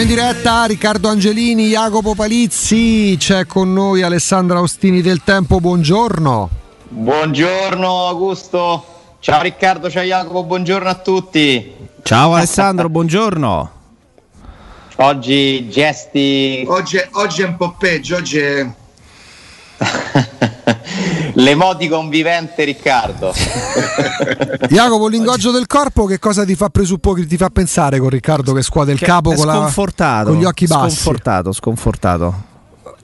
Siamo in diretta, Riccardo Angelini, Jacopo Palizzi, c'è con noi Alessandra Ostini del Tempo, buongiorno. Buongiorno Augusto, ciao Riccardo, ciao Jacopo, buongiorno a tutti. Ciao Alessandro, buongiorno. Oggi gesti... Oggi, oggi è un po' peggio, oggi è... L'emoticon vivente Riccardo. Jacopo, il linguaggio del corpo che cosa ti fa presupporre, ti fa pensare con Riccardo che scuote il Che capo con, la, con gli occhi bassi? Sconfortato, sconfortato.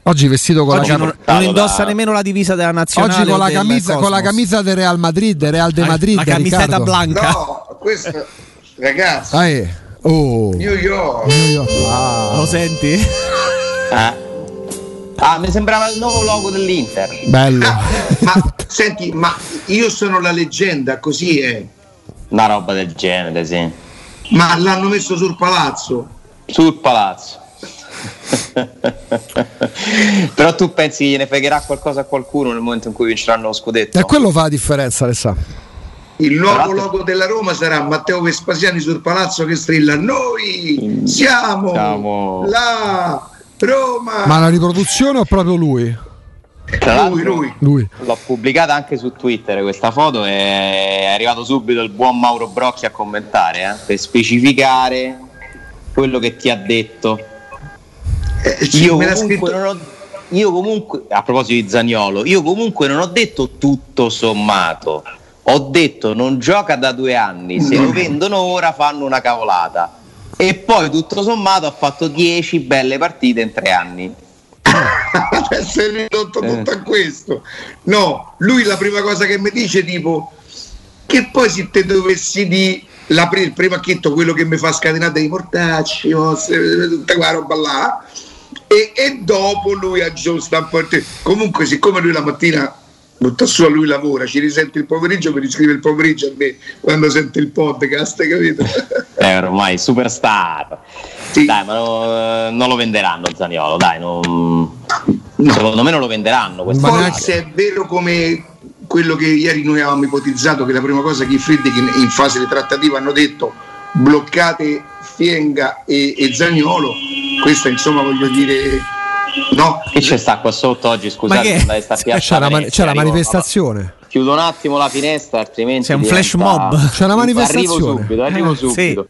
Oggi vestito con Oggi la non, camicia. non indossa da- nemmeno la divisa della nazionale. Oggi con la, camisa, con la camisa del Real Madrid, Real de La- Madrid. la camiseta Riccardo. blanca. No, questo... Ragazzi, Ah, eh. Oh. New York. Io- ah. Lo senti? Eh. Ah, mi sembrava il nuovo logo dell'Inter. Bello. Ah, ma senti, ma io sono la leggenda, così è. Una roba del genere, sì. Ma l'hanno messo sul palazzo. Sul palazzo. Però tu pensi che gliene fregherà qualcosa a qualcuno nel momento in cui vinceranno lo scudetto? E quello fa la differenza, Alessandro. Il nuovo logo della Roma sarà Matteo Vespasiani sul palazzo che strilla Noi siamo, Siamo- la Roma. Ma la riproduzione o proprio lui? Tra lui, lui. Lui. L'ho pubblicata anche su Twitter questa foto e è arrivato subito il buon Mauro Brocchi a commentare eh, per specificare quello che ti ha detto. Eh, Io comunque, ho, io comunque, a proposito di Zagnolo, io comunque non ho detto tutto sommato. Ho detto non gioca da due anni, se lo vendono ora fanno una cavolata. E poi tutto sommato ha fatto 10 belle partite in tre anni. Adesso è ridotto Eh. tutto a questo. No, lui la prima cosa che mi dice tipo che poi se te dovessi di il primo acchetto quello che mi fa scatenare dei mortacci, tutta quella roba là. E, e dopo lui aggiusta un po' il te- Comunque, siccome lui la mattina butta su a lui lavora, ci risente il pomeriggio, mi riscrive il pomeriggio a me quando sente il podcast, capito? È ormai superstar. Sì. Dai, ma no- non lo venderanno Zaniolo, dai, non- No. secondo me non lo venderanno Forse è vero come quello che ieri noi avevamo ipotizzato che la prima cosa che i Friedkin in fase di trattativa hanno detto bloccate Fienga e, e Zagnolo questa insomma voglio dire no Che c'è sta qua sotto oggi? Scusate, piazza C'è la, man- c'è la arrivo- manifestazione. Chiudo un attimo la finestra, altrimenti. C'è un flash diventa- mob. C'è una manifestazione. Arrivo subito, arrivo Eh, sì. subito.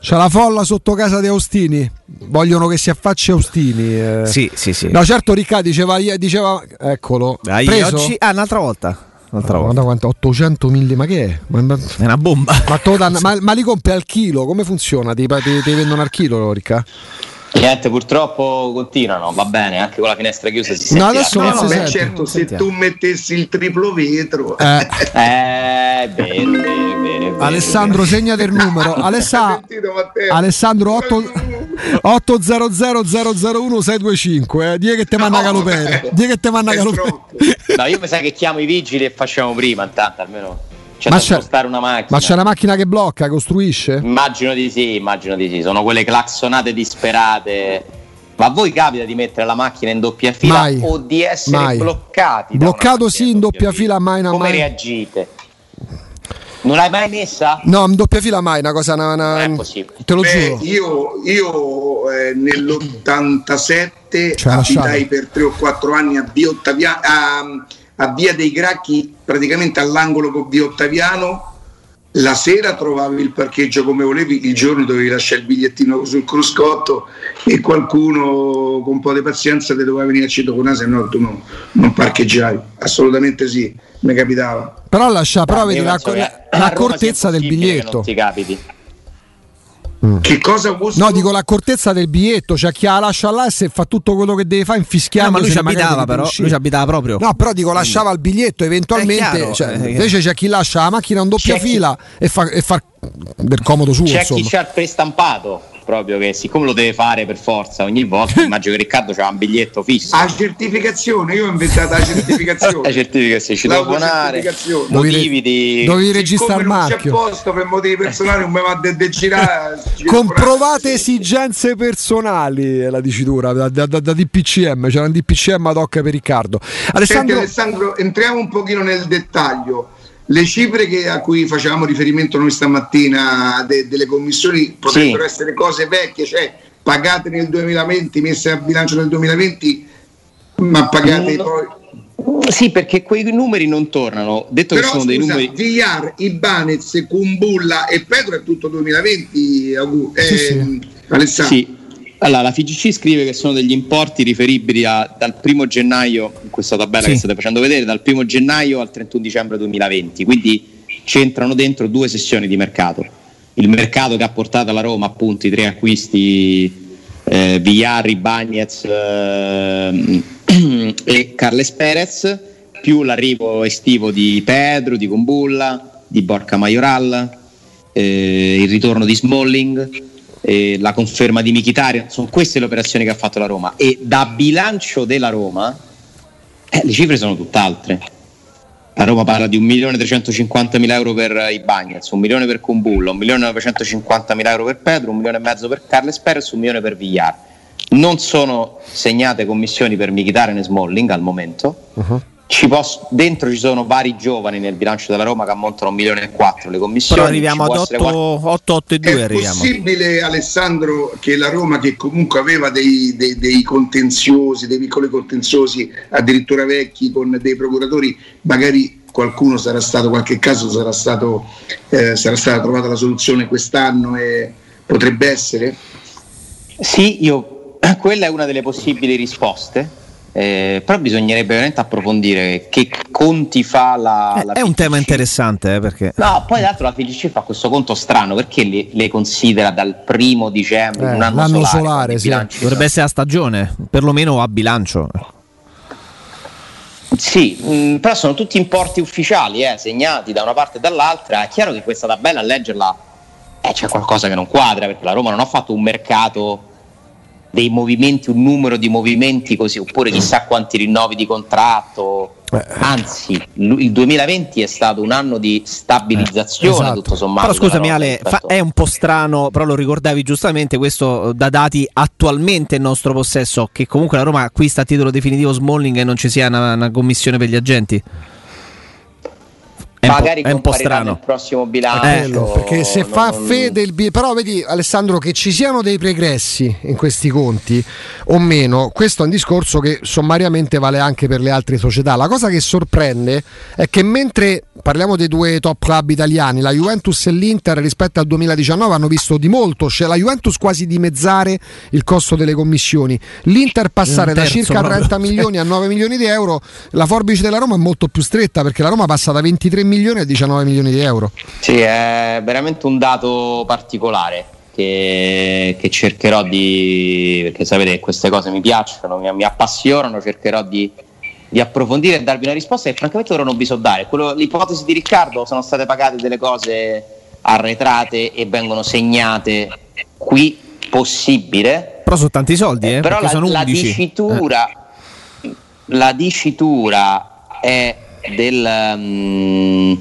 C'è la folla sotto casa di Austini. Vogliono che si affacci Austini. eh. Sì, sì, sì. No, certo, Riccardo diceva, diceva eccolo. Dai, preso? oggi- Ah, un'altra volta. Un'altra Guarda volta. quanto 800 milli, ma che è? Ma, ma- È una bomba. ma ma- ma li compri al chilo? Come funziona? Ti, ti- ti vendono al chilo, Ricca? Niente, purtroppo continuano, va bene, anche con la finestra chiusa si No, sentirà. adesso no, no, beh, sente. certo se Sentiamo. tu mettessi il triplo vetro Eh, Eh, è vero, vero. Alessandro, segnati il numero. Alessa- Sentito? Alessandro 8 800 001 625 eh. Dì che te manna No, Calopere eh, Dì che te Calopere troppo. No, io mi sa che chiamo i vigili e facciamo prima, intanto almeno c'è Ma da c'è- spostare una macchina. Ma c'è una macchina che blocca, costruisce? Immagino di sì, immagino di sì. Sono quelle claxonate disperate. Ma a voi capita di mettere la macchina in doppia fila Mai. o di essere Mai. bloccati? una Bloccato sì, in doppia fila, mai, no, Come mai. reagite? Non l'hai mai messa? No, in doppia fila mai, una cosa una, una- Non è possibile. Te lo Beh, giuro. io, io eh, nell'87 Ci ha abitai per 3 o 4 anni a Via, Ottavia- a, a Via dei Gracchi, praticamente all'angolo con Via Ottaviano. La sera trovavi il parcheggio come volevi, il giorno dovevi lasciare il bigliettino sul cruscotto e qualcuno con un po' di pazienza ti doveva venire a citofonare, se no tu non, non parcheggiavi. Assolutamente sì, mi capitava. Però lascia, però Io vedi la, la- a Roma sia l'accortezza del biglietto. Non ti capiti. Che cosa Augusto? No, dico l'accortezza del biglietto, c'è chi la lascia là e se fa tutto quello che deve fare, infischiando. No, ma lui ci abitava, però. Lui ci abitava proprio. No, però dico lasciava il biglietto eventualmente. Chiaro, cioè, eh, invece c'è chi lascia la macchina in doppia C'è chi- fila e fa, e fa del comodo suo. C'è insomma. chi c'ha il prestampato proprio che siccome lo deve fare per forza ogni volta, immagino che Riccardo c'ha un biglietto fisso. A certificazione, io ho inventato la certificazione. La certificazione, ci devo buonare. L'autocertificazione. Motivi di... Dovevi registrare il non c'è marchio. posto per motivi personali, non mi va de, de girare. Comprovate esigenze personali è la dicitura da, da- da- da DPCM. C'era un DPCM ad hoc per Riccardo. Senti Alessandro, Alessandro, entriamo un pochino nel dettaglio. Le cifre che, a cui facevamo riferimento noi stamattina de, delle commissioni potrebbero sì. essere cose vecchie, cioè pagate nel 2020, messe a bilancio nel 2020, ma pagate no. poi sì, perché quei numeri non tornano. Detto Però, che sono scusa, dei numeri. Villar, Ibanez, Kumbulla e Pedro è tutto 2020, eh, sì, sì. Alessandro. Sì. Allora, la FIGC scrive che sono degli importi riferibili a, dal primo gennaio, in questa tabella sì. che state facendo vedere, dal primo gennaio al 31 dicembre 2020, quindi c'entrano dentro due sessioni di mercato. Il mercato che ha portato alla Roma appunto i tre acquisti eh, Villar, Bagnez, eh, e Carles Perez, più l'arrivo estivo di Pedro, di Combulla, di Borca Majoral, eh, il ritorno di Smalling, eh, la conferma di Michitarian, sono queste le operazioni che ha fatto la Roma e da bilancio della Roma eh, le cifre sono tutt'altre. La Roma parla di 1.350.000 euro per i Bagnets, 1 milione per Combulla, 1.950.000 euro per Pedro, 1 milione e mezzo per Carles Perez, 1 milione per Villar non sono segnate commissioni per Mkhitaryan e Smalling al momento. Uh-huh. Ci posso, dentro ci sono vari giovani nel bilancio della Roma che ammontano un milione e quattro le commissioni. Però arriviamo ad 8, 8, 8 e 2 È arriviamo. possibile Alessandro che la Roma che comunque aveva dei, dei, dei, contenziosi, dei piccoli contenziosi addirittura vecchi con dei procuratori, magari qualcuno sarà stato, qualche caso sarà, stato, eh, sarà stata trovata la soluzione quest'anno e potrebbe essere? Sì, io quella è una delle possibili risposte. Eh, però bisognerebbe veramente approfondire che conti fa la, eh, la è un tema interessante eh, perché no poi l'altro la FIGC fa questo conto strano perché le, le considera dal primo dicembre eh, un anno l'anno solare, solare sì. dovrebbe essere a stagione perlomeno a bilancio. Sì, mh, mm, però sono tutti importi ufficiali eh, segnati da una parte e dall'altra. È chiaro che questa tabella a leggerla eh, c'è qualcosa che non quadra perché la Roma non ha fatto un mercato dei movimenti, un numero di movimenti così, oppure chissà quanti rinnovi di contratto. Eh. Anzi, il 2020 è stato un anno di stabilizzazione, esatto. tutto sommato. Però scusami, Ale, fa, è un po' strano, però lo ricordavi giustamente, questo da dati attualmente in nostro possesso, che comunque la Roma acquista a titolo definitivo Smalling e non ci sia una, una commissione per gli agenti. È magari è un po' strano. il prossimo bilancio. Eh, perché se non, fa fede il bilancio però vedi Alessandro che ci siano dei pregressi in questi conti o meno questo è un discorso che sommariamente vale anche per le altre società. La cosa che sorprende è che mentre parliamo dei due top club italiani la Juventus e l'Inter rispetto al 2019 hanno visto di molto cioè la Juventus quasi dimezzare il costo delle commissioni l'Inter passare da circa 30 milioni a 9 milioni di euro la forbice della Roma è molto più stretta perché la Roma passa da 23 milioni a 19 milioni di euro. Sì, è veramente un dato particolare che, che cercherò di, perché sapete che queste cose mi piacciono, mi, mi appassionano, cercherò di, di, approfondire e darvi una risposta che francamente ora non vi so dare. Quello, l'ipotesi di Riccardo sono state pagate delle cose arretrate e vengono segnate qui possibile. Però sono tanti soldi, eh, però la, la, dicitura, eh. la dicitura è del, um,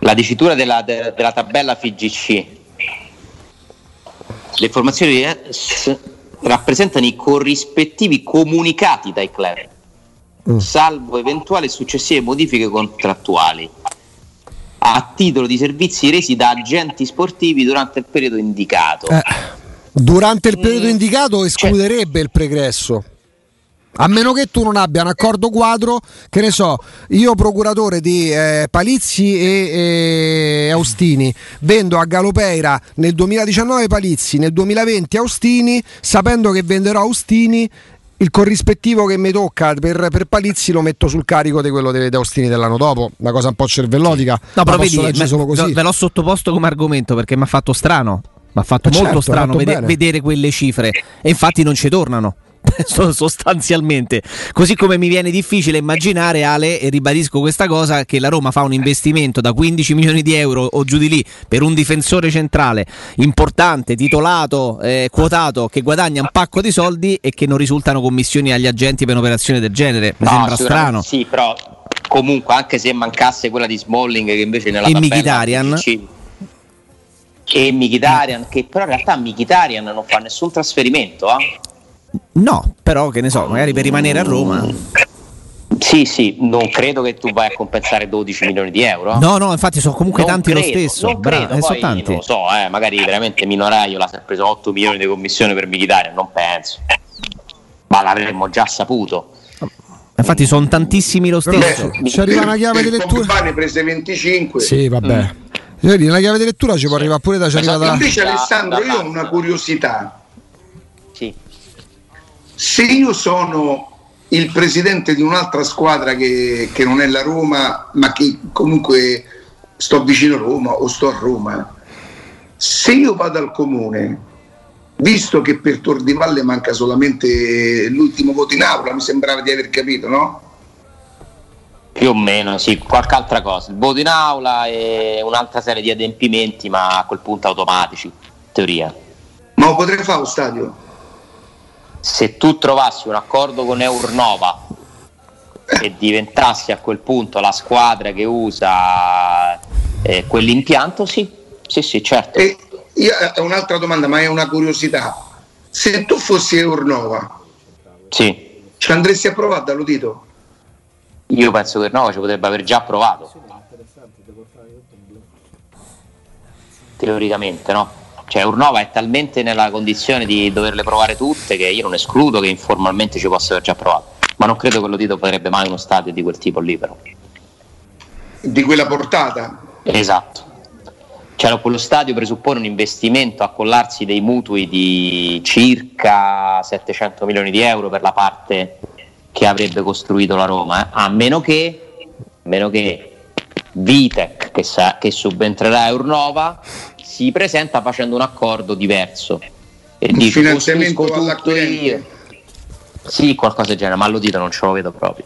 la dicitura della, de, della tabella FIGC. Le informazioni di ES rappresentano i corrispettivi comunicati dai club, mm. salvo eventuali successive modifiche contrattuali a titolo di servizi resi da agenti sportivi durante il periodo indicato. Eh, durante il periodo mm, indicato escluderebbe cioè, il pregresso. A meno che tu non abbia un accordo quadro, che ne so, io procuratore di eh, Palizzi e, e, Austini, vendo a Galopeira nel 2019 Palizzi, nel 2020 Austini, sapendo che venderò Austini il corrispettivo che mi tocca per, per, Palizzi lo metto sul carico di quello dei Austini dell'anno dopo, una cosa un po' cervellotica. No, però vedi, me, così. ve l'ho sottoposto come argomento perché mi ha fatto strano. Mi ha fatto molto certo, strano vede, vedere quelle cifre e infatti non ci tornano. Sostanzialmente. Così come mi viene difficile immaginare, Ale, e ribadisco questa cosa, che la Roma fa un investimento da 15 milioni di euro o giù di lì per un difensore centrale importante, titolato, eh, quotato, che guadagna un pacco di soldi e che non risultano commissioni agli agenti per un'operazione del genere. Mi no, sembra strano. Sì, però comunque anche se mancasse quella di Smalling che invece nella e Mkhitaryan e Mkhitaryan che però in realtà Mkhitaryan non fa nessun trasferimento eh? No, però che ne so, magari per rimanere a Roma. Sì, sì, non credo che tu vai a compensare 12 milioni di euro. No, no, infatti sono comunque non tanti credo, lo stesso. Non credo, Bra- eh, poi, tanti. non lo so, eh, magari veramente Minoraio l'ha preso 8 milioni di commissione per Militare, non penso. Ma l'avremmo già saputo. Infatti sono tantissimi lo stesso. Beh, ci arriva una chiave di lettura. ne prese 25. Sì, vabbè. Mm. La chiave di lettura ci può arrivare pure da, ci arriva da... Invece Alessandro, io ho una curiosità. Se io sono il presidente di un'altra squadra che, che, non è la Roma, ma che comunque sto vicino a Roma o sto a Roma, se io vado al comune, visto che per Tor di Valle manca solamente l'ultimo voto in aula, mi sembrava di aver capito, no? Più o meno, sì, qualche altra cosa. Il voto in aula e un'altra serie di adempimenti, ma a quel punto automatici, in teoria. Ma lo potrei fare lo stadio? Se tu trovassi un accordo con Eurnova e diventassi a quel punto la squadra che usa eh, quell'impianto, sì, sì, sì, certo. E io, è un'altra domanda, ma è una curiosità. Se tu fossi Eurnova, sì. ci andresti a provare dall'udito? Io penso che Eurnova ci potrebbe aver già provato. Teoricamente, no? Cioè Urnova è talmente nella condizione di doverle provare tutte che io non escludo che informalmente ci possa aver già provato, ma non credo che lo Dito potrebbe mai uno stadio di quel tipo lì però. Di quella portata? Esatto. Cioè, quello stadio presuppone un investimento a collarsi dei mutui di circa 700 milioni di euro per la parte che avrebbe costruito la Roma, eh? a meno che, a meno che Vitec, che, sa, che subentrerà a Urnova, si presenta facendo un accordo diverso e un dice finanziamento tutto io. Sì, qualcosa del genere, ma lo dito non ce lo vedo proprio.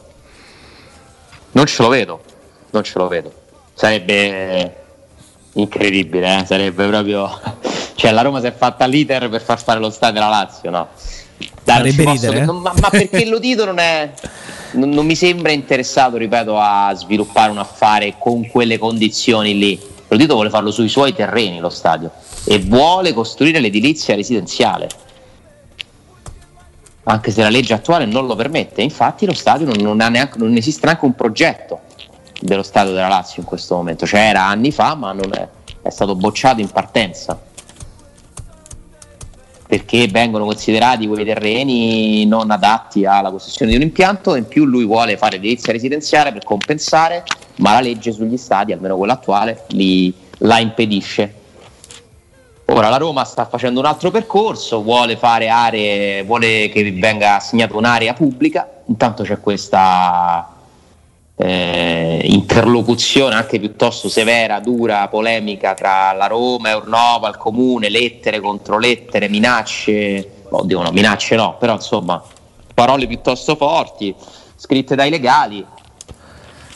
Non ce lo vedo, non ce lo vedo. Sarebbe incredibile, eh? sarebbe proprio... cioè la Roma si è fatta l'iter per far fare lo stadio della Lazio, no? Dai, ridere, eh? ma, ma, perché lo dito non è... Non, non mi sembra interessato, ripeto, a sviluppare un affare con quelle condizioni lì Rodito vuole farlo sui suoi terreni lo stadio e vuole costruire l'edilizia residenziale. Anche se la legge attuale non lo permette infatti lo stadio non, non, neanche, non esiste neanche un progetto dello stadio della Lazio in questo momento. C'era anni fa ma non è, è stato bocciato in partenza perché vengono considerati quei terreni non adatti alla costruzione di un impianto e in più lui vuole fare edilizia residenziale per compensare, ma la legge sugli stadi, almeno quella attuale, li, la impedisce. Ora la Roma sta facendo un altro percorso, vuole fare aree, vuole che venga assegnata un'area pubblica, intanto c'è questa eh, interlocuzione anche piuttosto severa, dura, polemica tra la Roma e Ornova, il comune, lettere contro lettere, minacce, oddio no, minacce no, però insomma parole piuttosto forti, scritte dai legali.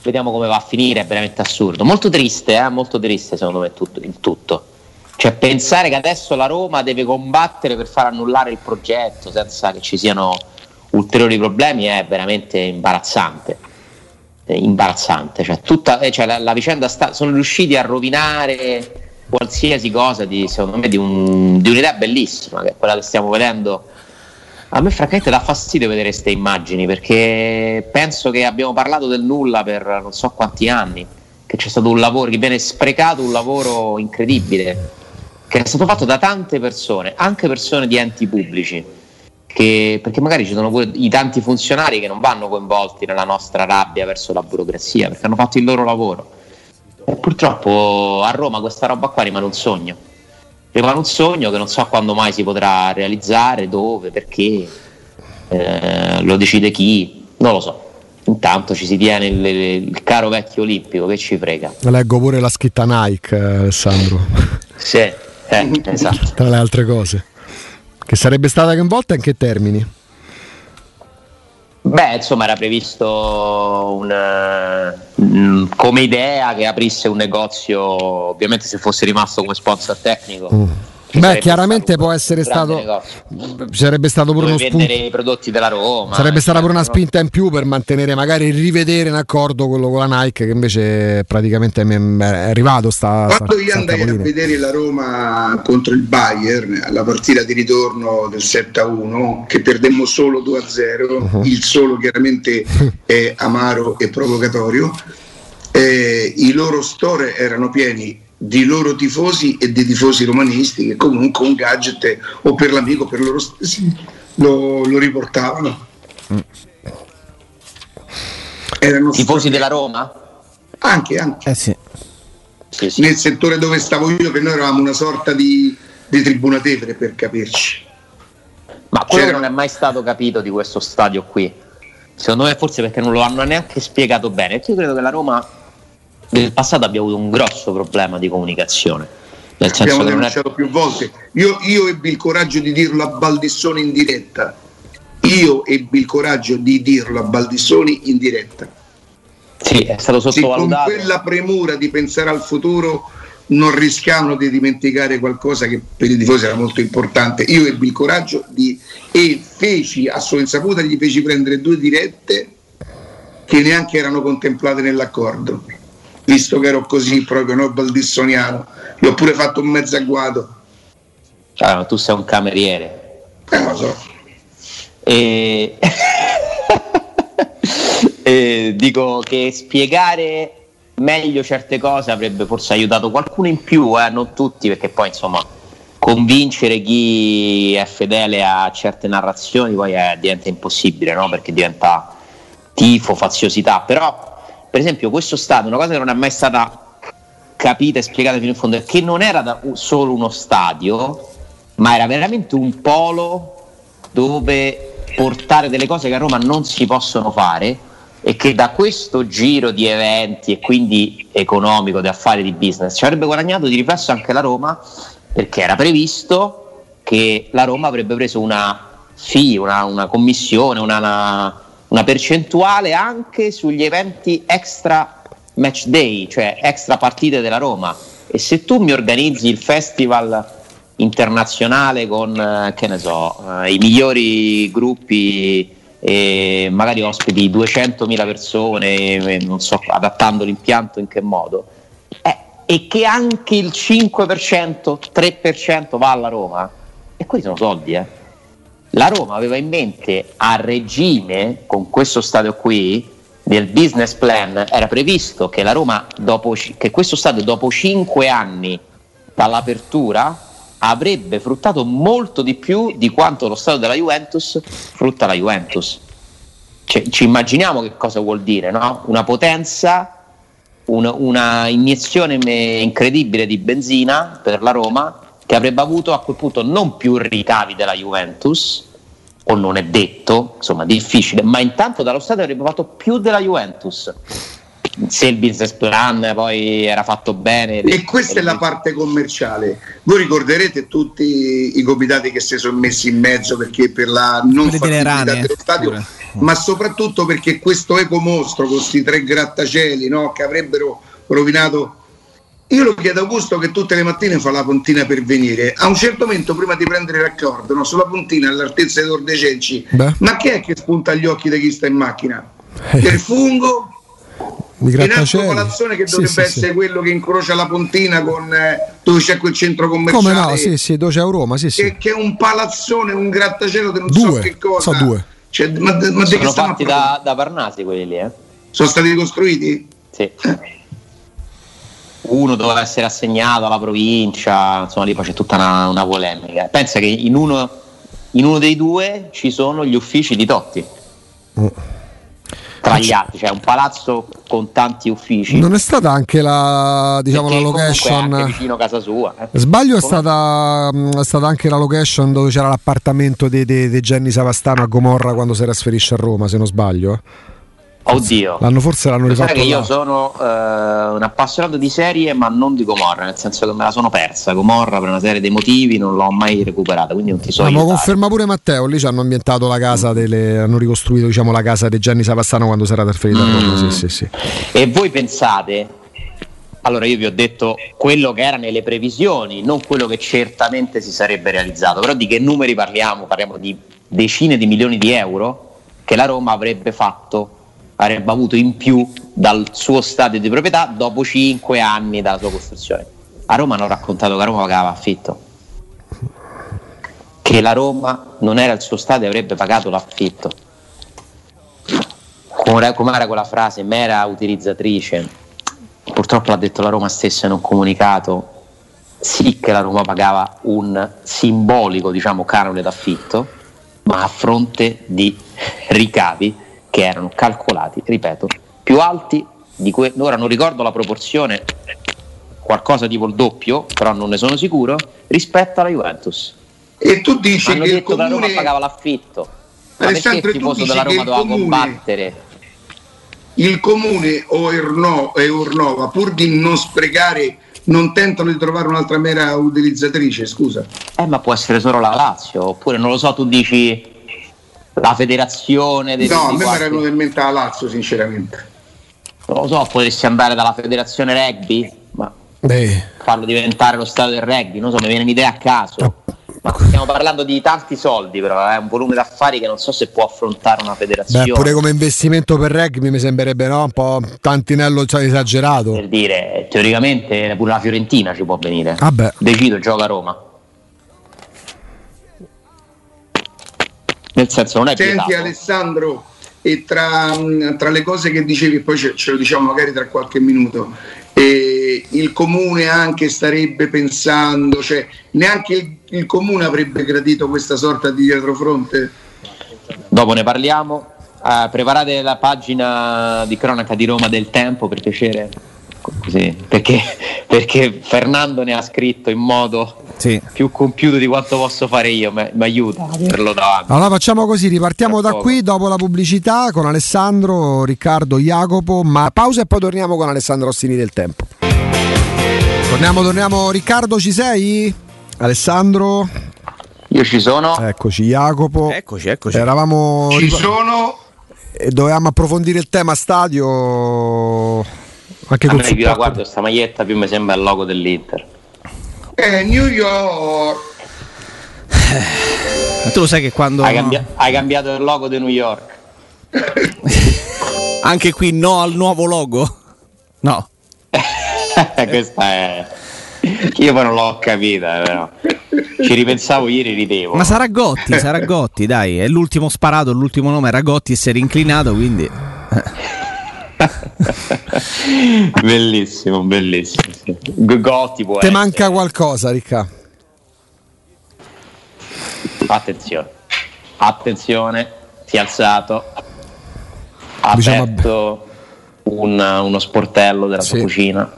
Vediamo come va a finire, è veramente assurdo. Molto triste, eh? molto triste secondo me tutto, il tutto. Cioè pensare che adesso la Roma deve combattere per far annullare il progetto senza che ci siano ulteriori problemi è veramente imbarazzante imbarazzante. Cioè, tutta, eh, cioè, la, la, vicenda sta, sono riusciti a rovinare qualsiasi cosa di, secondo me, di, un, di, un'idea bellissima, che è quella che stiamo vedendo. A me francamente dà fastidio vedere queste immagini perché penso che abbiamo parlato del nulla per non so quanti anni, che c'è stato un lavoro, che viene sprecato un lavoro incredibile, che è stato fatto da tante persone, anche persone di enti pubblici che, perché magari ci sono pure i tanti funzionari che non vanno coinvolti nella nostra rabbia verso la burocrazia, perché hanno fatto il loro lavoro. E purtroppo a Roma questa roba qua rimane un sogno. Rimane un sogno che non so quando mai si potrà realizzare, dove, perché, eh, lo decide chi, non lo so. Intanto ci si tiene il, il, caro vecchio olimpico che ci frega. Leggo pure la scritta Nike, eh, Alessandro. Sì, eh, esatto. Tra le altre cose. Che sarebbe stata coinvolta in che termini? Beh, insomma, era previsto un, mm, come idea che aprisse un negozio, ovviamente se fosse rimasto come sponsor tecnico, mm. Beh, chiaramente può essere stato. Sarebbe stato pure uno spunto. vendere i prodotti della Roma. Sarebbe stata pure una spinta in più per mantenere, magari rivedere in accordo quello con la Nike, che invece praticamente è arrivato. Sta, Quando sta, io andai a vedere la Roma contro il Bayern, alla partita di ritorno del 7-1, che perdemmo solo 2-0, uh-huh. il solo chiaramente è amaro e provocatorio. Eh, I loro store erano pieni di loro tifosi e dei tifosi romanisti che comunque un gadget o per l'amico o per loro stessi lo, lo riportavano. Mm. Erano tifosi della Roma? Anche, anche. Eh sì. Sì, sì. Nel settore dove stavo io, che noi eravamo una sorta di, di tribuna Tevere per capirci. Ma quello C'era... che non è mai stato capito di questo stadio qui, secondo me forse perché non lo hanno neanche spiegato bene. Io credo che la Roma nel passato abbia avuto un grosso problema di comunicazione. Nel Abbiamo denunciato è... più volte. Io, io, ebbi il coraggio di dirlo a Baldissoni in diretta. Io ebbi il coraggio di dirlo a Baldissoni in diretta. Sì, è stato sottovalutato. Sì, con quella premura di pensare al futuro non rischiavano di dimenticare qualcosa che per i tifosi era molto importante. Io ebbi il coraggio di, e feci a sua insaputa, gli feci prendere due dirette che neanche erano contemplate nell'accordo visto che ero così proprio no, baldissoniano. Gli ho pure fatto un mezzo agguato. Ah, tu sei un cameriere. Eh, lo so. E... e dico che spiegare meglio certe cose avrebbe forse aiutato qualcuno in più, eh? non tutti, perché poi insomma convincere chi è fedele a certe narrazioni poi è, diventa impossibile, no? perché diventa tifo, faziosità, però per esempio questo stadio, una cosa che non è mai stata capita e spiegata fino in fondo, è che non era solo uno stadio, ma era veramente un polo dove portare delle cose che a Roma non si possono fare e che da questo giro di eventi e quindi economico, di affari, di business ci avrebbe guadagnato di riflesso anche la Roma perché era previsto che la Roma avrebbe preso una fee, una, una commissione, una, una una percentuale anche sugli eventi extra match day, cioè extra partite della Roma. E se tu mi organizzi il festival internazionale con, eh, che ne so, eh, i migliori gruppi e magari ospiti 200.000 persone, non so, adattando l'impianto in che modo, eh, e che anche il 5%, 3% va alla Roma, e quelli sono soldi, eh la Roma aveva in mente a regime, con questo stadio qui, nel business plan, era previsto che, Roma dopo, che questo stadio dopo cinque anni dall'apertura avrebbe fruttato molto di più di quanto lo stadio della Juventus frutta la Juventus. Cioè, ci immaginiamo che cosa vuol dire, no? Una potenza, una, una iniezione incredibile di benzina per la Roma che avrebbe avuto a quel punto non più ricavi della Juventus, o non è detto, insomma difficile, ma intanto dallo Stato avrebbe fatto più della Juventus. Se il business plan poi era fatto bene. E questa è la parte commerciale. Voi ricorderete tutti i comitati che si sono messi in mezzo perché per la non fattibilità dello stadio, pure. ma soprattutto perché questo ecomostro con questi tre grattacieli no, che avrebbero rovinato io lo chiedo a Augusto che tutte le mattine fa la puntina per venire. A un certo momento, prima di prendere l'accordo, no, sulla puntina all'altezza di Ordecenci, ma che è che spunta agli occhi di chi sta in macchina? Eh. Il fungo? Di in alto palazzone che dovrebbe sì, essere sì. quello che incrocia la pontina con eh, dove c'è quel centro commerciale. Come no? Sì, sì, dove c'è Roma, sì, sì. Che, che, è un palazzone, un grattacielo di non due, so che cosa. So due. Cioè, ma, ma Sono fatti da, da Parnasi quelli lì, eh? Sono stati costruiti? Sì. Eh uno doveva essere assegnato alla provincia, insomma lì poi c'è tutta una, una polemica. Pensa che in uno, in uno, dei due ci sono gli uffici di Totti. Mm. Tra gli altri, cioè un palazzo con tanti uffici. Non è stata anche la, diciamo, la location anche vicino a casa sua. Eh. Sbaglio, è stata, mm, è stata, anche la location dove c'era l'appartamento di, di, di Jenny Savastano a Gomorra quando si trasferisce a Roma, se non sbaglio. Oddio, l'hanno forse l'hanno rifatto. Che io sono uh, un appassionato di serie, ma non di Gomorra, nel senso che me la sono persa. Gomorra per una serie di motivi non l'ho mai recuperata, quindi non ti so. Ma lo conferma pure Matteo. Lì ci hanno ambientato la casa, delle, hanno ricostruito diciamo, la casa di Gianni Savastano quando si era trasferito mm. a Roma. Sì, sì, sì. E voi pensate allora io vi ho detto quello che era nelle previsioni, non quello che certamente si sarebbe realizzato, però di che numeri parliamo? Parliamo di decine di milioni di euro che la Roma avrebbe fatto, avrebbe avuto in più dal suo stadio di proprietà dopo cinque anni dalla sua costruzione. A Roma hanno raccontato che a Roma pagava affitto, che la Roma non era il suo stadio e avrebbe pagato l'affitto. Come era quella frase, mera utilizzatrice purtroppo l'ha detto la Roma stessa in un comunicato, sì che la Roma pagava un simbolico diciamo, canone d'affitto, ma a fronte di ricavi che erano calcolati, ripeto, più alti di que- ora non ricordo la proporzione, qualcosa tipo il doppio, però non ne sono sicuro, rispetto alla Juventus. E tu dici Hanno che detto il comune... la Roma pagava l'affitto. Ma Alessandro, perché il tifoso della Roma doveva comune... combattere il comune o Urnova, pur di non sprecare, non tentano di trovare un'altra mera utilizzatrice, scusa. Eh, ma può essere solo la Lazio, oppure non lo so, tu dici la federazione dei No, a me mi era venuto in mente la Lazio, sinceramente. Non lo so, potresti andare dalla federazione rugby, ma Beh. farlo diventare lo stato del rugby, non so, mi viene un'idea a caso. Ma stiamo parlando di tanti soldi, però è un volume d'affari che non so se può affrontare una federazione. Beh, pure come investimento per rugby mi sembrerebbe no? un po' tantinello cioè, esagerato. Per dire, teoricamente pure la Fiorentina ci può venire. Vabbè. Decido, gioca a Roma. Nel senso non è Senti vietato. Alessandro, e tra, tra, le cose che dicevi, poi ce, ce, lo diciamo magari tra qualche minuto, eh, il comune anche starebbe pensando, cioè neanche il, il, comune avrebbe gradito questa sorta di dietrofronte? Dopo ne parliamo. Uh, preparate la pagina di cronaca di Roma del Tempo per piacere. Così, perché, perché Fernando ne ha scritto in modo sì. più compiuto di quanto posso fare io, mi aiuta a averlo davanti. Allora facciamo così, ripartiamo da qui dopo la pubblicità con Alessandro, Riccardo, Jacopo, ma pausa e poi torniamo con Alessandro Rossini del Tempo. Torniamo, torniamo, Riccardo ci sei? Alessandro? Io ci sono. Eccoci Jacopo. Eccoci, eccoci. Eravamo... Ci sono. E dovevamo approfondire il tema stadio anche con io la guardo questa maglietta più mi sembra il logo dell'Inter eh, New York. Ma tu lo sai che quando. Hai, cambia- hai cambiato il logo di New York. Anche qui no al nuovo logo? No. Questa è. Io poi non l'ho capita, però. Ci ripensavo ieri, ridevo. Ma sarà Gotti, sarà Gotti, dai. È l'ultimo sparato, l'ultimo nome era Gotti e si era inclinato, quindi. bellissimo, bellissimo. Sì. Gotti può Te manca qualcosa, Ricca? Attenzione, attenzione, si è alzato, ha diciamo aperto un, uno sportello della sì. sua cucina.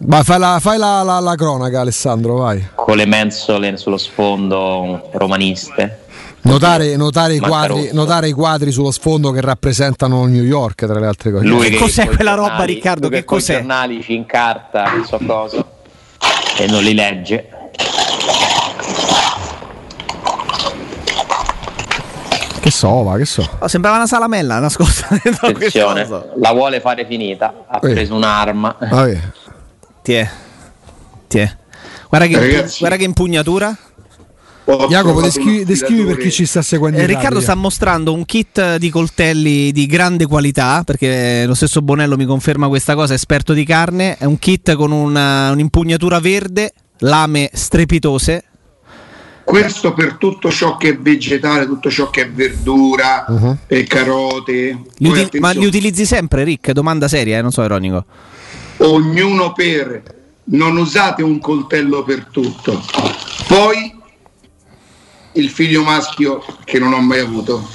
Ma fai, la, fai la, la, la cronaca, Alessandro, vai. Con le mensole sullo sfondo romaniste Notare, notare, i quadri, notare, i quadri, sullo sfondo che rappresentano New York, tra le altre cose. Lui che cos'è quella giornali, roba, Riccardo? Che, cos'è? I giornali ci incarta, non so cosa, e non li legge. Che so, va, che so. Oh, sembrava una salamella nascosta dentro Attenzione, la vuole fare finita. Ha Ehi. preso un'arma. Ah, Tiè. Tiè. Guarda che, guarda che impugnatura. Jacopo, descrivi, descrivi per chi ci sta seguendo. Eh, Riccardo sta mostrando un kit di coltelli di grande qualità, perché lo stesso Bonello mi conferma questa cosa, esperto di carne. È un kit con una, un'impugnatura verde, lame strepitose. Questo per tutto ciò che è vegetale, tutto ciò che è verdura, uh-huh. e carote. Li uti- ma li utilizzi sempre, Rick? Domanda seria, eh? non so, ironico. Ognuno per. Non usate un coltello per tutto. Poi il figlio maschio che non ho mai avuto.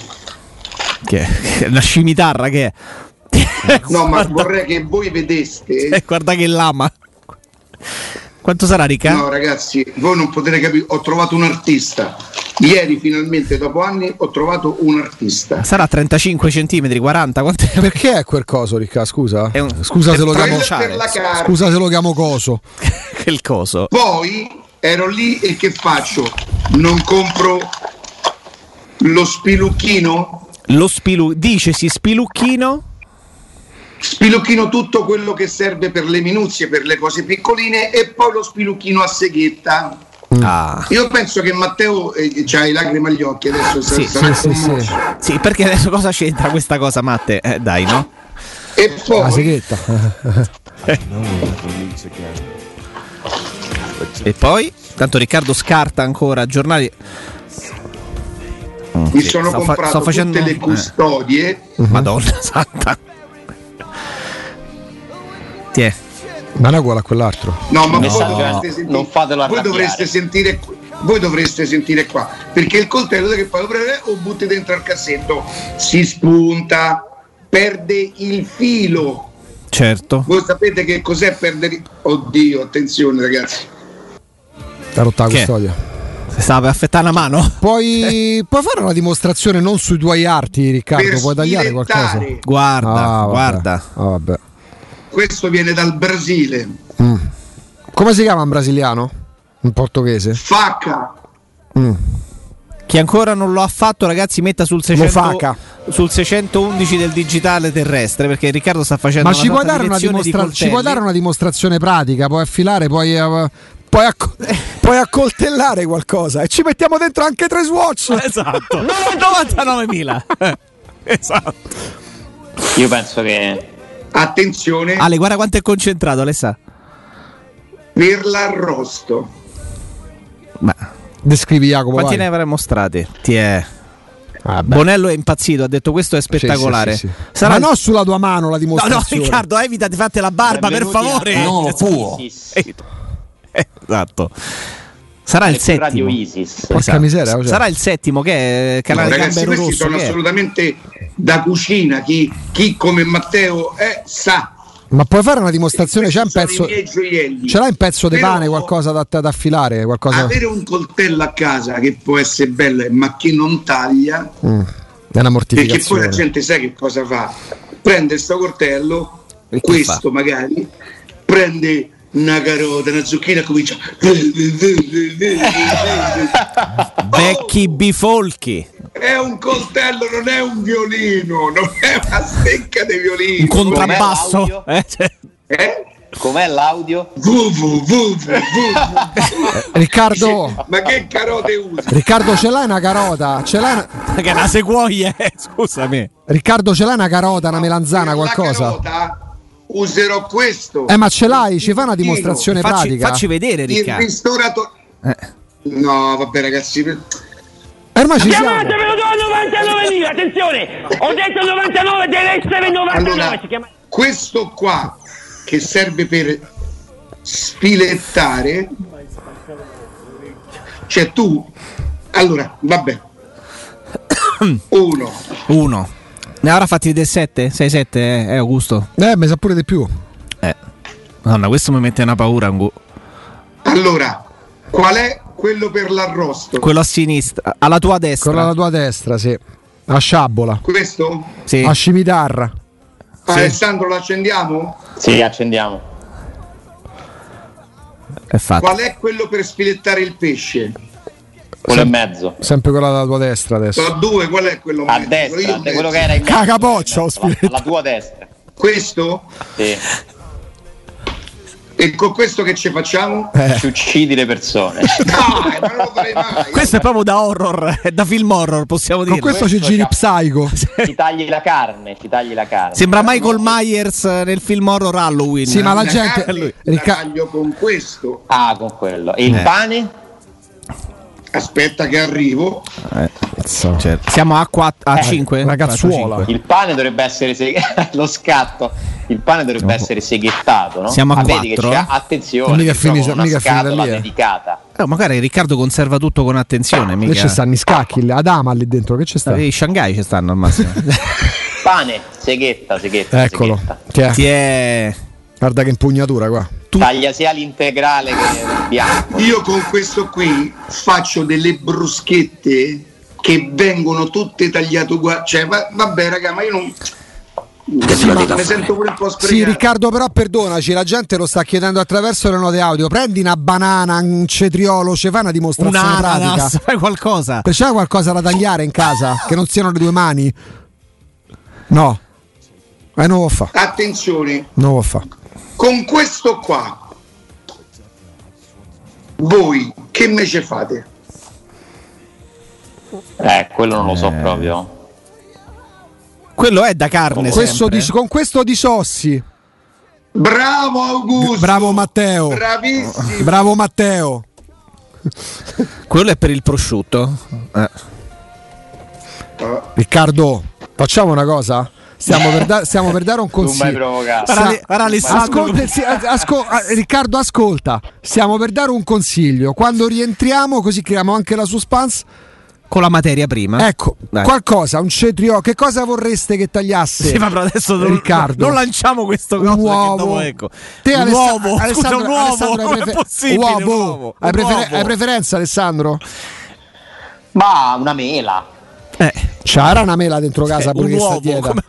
Che è una scimitarra che è. no, ma vorrei che voi vedeste. Eh, guarda che lama. Quanto sarà Rica? No, ragazzi, voi non potete capire. Ho trovato un artista. Ieri, finalmente, dopo anni, ho trovato un artista. Sarà 35 cm, 40? Quante... Perché è quel coso, Ricca? Scusa. Un... Scusa, se lo chiamo... Scusa se lo chiamo coso. che il coso. Poi ero lì e che faccio? Non compro lo spilucchino? Lo spilu... Dicesi spilucchino? spilucchino tutto quello che serve per le minuzie, per le cose piccoline e poi lo spilucchino a seghetta. Ah. Io penso che Matteo eh, ha i lacrime agli occhi adesso. Sì, sì, sì, sì, sì, perché adesso cosa c'entra questa cosa, Matte? Eh, dai, no? E poi... La seghetta. e poi, tanto Riccardo scarta ancora giornali. Mi sono sto comprato fa- facendo... tutte le custodie. Eh. Madonna santa. Ti è. Ma non è uguale a quell'altro. No, ma voi dovreste, sentire, non fatelo voi dovreste sentire voi dovreste sentire qua perché il coltello che poi lo prende o butti dentro al cassetto si spunta perde il filo certo voi sapete che cos'è perdere oddio attenzione ragazzi la rotta la custodia si stava per affettare una mano puoi, puoi, fare una dimostrazione non sui tuoi arti Riccardo per puoi tagliare qualcosa guarda ah, guarda ah, vabbè questo viene dal Brasile. Mm. Come si chiama in brasiliano? In portoghese? Facca. Mm. Chi ancora non lo ha fatto, ragazzi, metta sul, 600, sul 611 del digitale terrestre perché Riccardo sta facendo Ma ci puoi, dimostra- ci puoi, dare una dimostrazione pratica? Puoi affilare, puoi, uh, puoi, acc- puoi, accoltellare qualcosa e ci mettiamo dentro anche tre swatch. Esatto, 99.000. esatto. Io penso che Attenzione. Ale, guarda quanto è concentrato, Alessa. Per l'arrosto. Ma descrivi Jacopo. Quanti vai. ne avrei mostrati? Ti è. Ah, Bonello è impazzito, ha detto questo è spettacolare. Sì, sì, sì, Sarà... Ma non sulla tua mano la dimostrazione. No, no, Riccardo, evita di fate la barba, per favore. Non lo può. Esatto. Sarà il settimo. Radio Isis. Esatto. Miseria, cioè. Sarà il settimo che è canale no, ragazzi, questi rosso. sono assolutamente da cucina. Chi, chi come Matteo è, sa. Ma puoi fare una dimostrazione? C'è un pezzo. Ce l'hai un pezzo di pane, qualcosa da, da affilare? Qualcosa... Avere un coltello a casa che può essere bello, ma chi non taglia. Mm. È una mortificazione. Perché poi la gente sa che cosa fa? Prende questo coltello, questo fa? magari, prende una carota, una zucchina comincia vecchi bifolchi è un coltello non è un violino non è una stecca di violino un contrabbasso eh? eh? Com'è l'audio? Riccardo, ma che carote usi? Riccardo, ce l'hai una carota? Ce l'hai una... Che è una sequoia, eh? scusami. Riccardo, ce l'hai una carota, una melanzana, qualcosa? Carota? Userò questo. Eh, ma ce l'hai? Ci fa una dimostrazione facci, pratica? Facci vedere, Riccardo. Il ristoratore. Eh. No, vabbè, ragazzi. Ormai ci Chiamatevelo da 99.000, attenzione! Ho detto 99, deve essere 99. Allora, chiama... Questo qua che serve per spilettare. Cioè tu. Allora, vabbè. Uno. Uno. Ne avrà fatti vedere 7? 6-7 eh, Augusto? Eh, mi sa pure di più. Eh. Madonna, questo mi mette una paura. Allora, qual è quello per l'arrosto? Quello a sinistra, alla tua destra. Quello alla tua destra, sì. A sciabola. Questo? Sì. A scimitarra. Sì. Alessandro, lo accendiamo? Sì, accendiamo. È fatto. Qual è quello per sfilettare il pesce? Quello Sem- in mezzo. Sempre quella dalla tua destra adesso. Sono due, qual è quello a mezzo? destra? Io quello che era in mezzo. Cagapoccia, alla, alla tua destra. Questo? Sì. E con questo che ci facciamo? Eh. Ci uccidi le persone. Dai, ma non lo farei mai. Questo è proprio da horror, è da film horror, possiamo dire. Con questo, questo ci giri Psycho. Ti tagli la carne, ti tagli la carne. Sembra Michael Myers nel film horror Halloween. Sì, ma la, la gente... Carne, Ricca... taglio con questo. Ah, con quello. E il eh. pane? Aspetta che arrivo. Eh, certo. Siamo a, 4, a eh, 5? Una cazzuola. Il pane dovrebbe essere seghettato. lo scatto. Il pane dovrebbe no. essere seghettato, no? Siamo a ah, 4. C'è, attenzione, mica finita, una mica scatola lì, eh. dedicata. Eh, magari Riccardo conserva tutto con attenzione. Mica... ci stanno i scacchi, Adama lì dentro, che c'è sta? I Shanghai ci stanno al massimo. pane, seghetta, seghetta. Eccolo. Seghetta. Ti è... Guarda che impugnatura qua tu... taglia sia l'integrale che il bianco. Io con questo qui faccio delle bruschette che vengono tutte tagliate uguali. Cioè, va, vabbè, raga, ma io non. Sì, ma mi sento pure un po' sprecato. Sì, Riccardo, però perdonaci, la gente lo sta chiedendo attraverso le note audio. Prendi una banana, un cetriolo, ci fai una dimostrazione un pratica. Fai qualcosa. C'è qualcosa da tagliare in casa? Che non siano le due mani? No. Eh, non lo fa. Attenzione. Non lo fa. Con questo qua, voi che invece fate? Eh, quello non lo so eh. proprio. Quello è da carne. Con questo, di, con questo di Sossi. Bravo Augusto. Bravo Matteo. Bravissimo. Bravo Matteo. Quello è per il prosciutto. Eh. Riccardo, facciamo una cosa? Stiamo per, da- stiamo per, dare un consiglio. Sta- ascolta, asco- Riccardo, ascolta. Stiamo per dare un consiglio. Quando rientriamo, così creiamo anche la suspense con la materia prima. Ecco, Dai. qualcosa, un cetrio. Che cosa vorreste che tagliasse? Sì, ma adesso non, Riccardo. non lanciamo questo un uovo. Dopo, ecco. Te, un Aless- uovo, Alessandro, scusa, un uovo. Alessandro, hai, prefer- uovo. Un uovo. Hai, prefer- hai, preferenza, Alessandro? Ma una mela. Eh, c'era una mela dentro casa eh, pure che sta dieta. Come...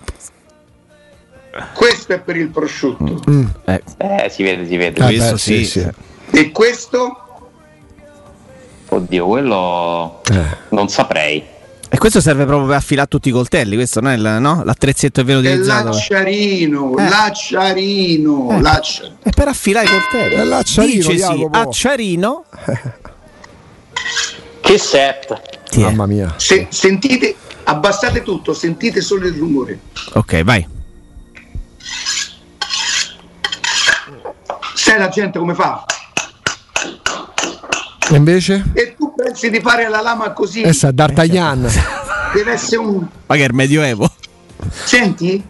Questo è per il prosciutto. Mm. Eh. eh. si vede, si vede. Eh, beh, sì, sì. E questo? Oddio, quello eh. non saprei. E questo serve proprio per affilare tutti i coltelli, questo non è il, no? l'attrezzetto è vero utilizzato. L'acciarino, eh. l'acciarino, eh. l'acciarino. È per affilare i coltelli. È l'acciarino, Dicesi, acciarino. che set. Mamma mia. Se, sentite, abbassate tutto, sentite solo il rumore. Ok, vai. Sai la gente come fa? E invece? E tu pensi di fare la lama così? Essa D'Artagnan. Deve essere un. Ma che è il medioevo? Senti?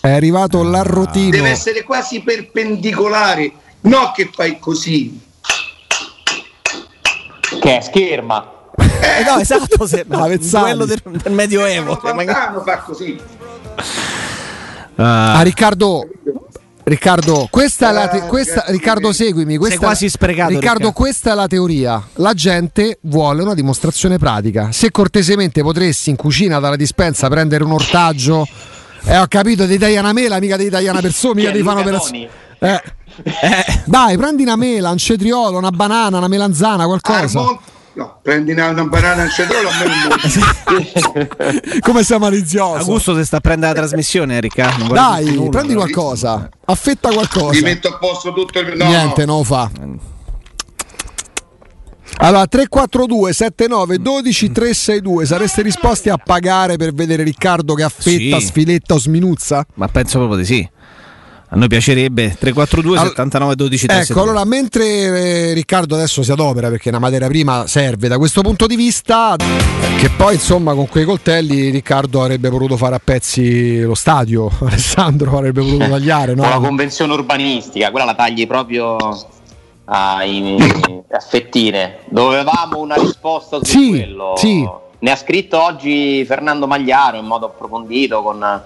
È arrivato l'arrotino. Deve essere quasi perpendicolare. No che fai così. Che è scherma. Eh, no, esatto, se, no, quello del, del medioevo. Magari... fa così. Uh, ah, Riccardo, Riccardo, questa è la te- questa, Riccardo, seguimi. Questa, Sei quasi sprecato. Riccardo, Riccardo, questa è la teoria. La gente vuole una dimostrazione pratica. Se cortesemente potresti in cucina dalla dispensa prendere un ortaggio, eh, ho capito, dei tagli una mela, mica dei tagli una persona, mica dei fanno per. Eh. Eh. Dai, prendi una mela, un cetriolo, una banana, una melanzana, qualcosa. Armon- No, prendi una, una banana al cetriolo a me non Come sei malizioso? Augusto se sta a prendere la trasmissione, Erika. Dai, nulla, prendi qualcosa. Affetta qualcosa. Ti metto a posto tutto il... No. Niente, non lo fa. Allora 342 79 12 362 sareste disposti a pagare per vedere Riccardo che affetta, sì. sfiletta o sminuzza? Ma penso proprio di sì. A noi piacerebbe 342 All... 79 12 37. Ecco, allora mentre eh, Riccardo adesso si adopera perché una materia prima serve da questo punto di vista, che poi insomma con quei coltelli Riccardo avrebbe voluto fare a pezzi lo stadio, Alessandro avrebbe voluto tagliare, no? Con la convenzione urbanistica, quella la tagli proprio ai, a fettine. Dovevamo una risposta su sì, quello. Sì. Ne ha scritto oggi Fernando Magliaro in modo approfondito con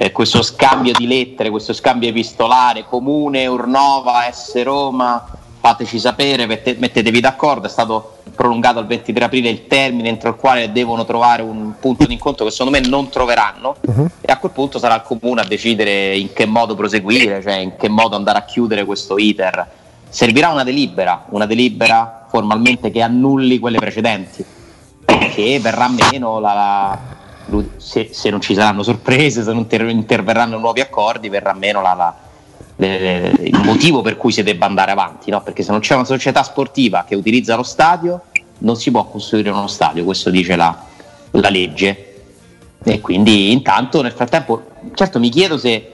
eh, questo scambio di lettere, questo scambio epistolare, comune, Urnova, S Roma, fateci sapere, mette, mettetevi d'accordo, è stato prolungato al 23 aprile il termine entro il quale devono trovare un punto di incontro che secondo me non troveranno uh-huh. e a quel punto sarà il comune a decidere in che modo proseguire, cioè in che modo andare a chiudere questo iter. Servirà una delibera, una delibera formalmente che annulli quelle precedenti, che verrà meno la, la se, se, non ci saranno sorprese, se non ter- interverranno nuovi accordi, verrà meno la, la, le, le, il motivo per cui si debba andare avanti, no? perché se non c'è una società sportiva che utilizza lo stadio, non si può costruire uno stadio, questo dice la, la legge. E quindi intanto nel frattempo, certo mi chiedo se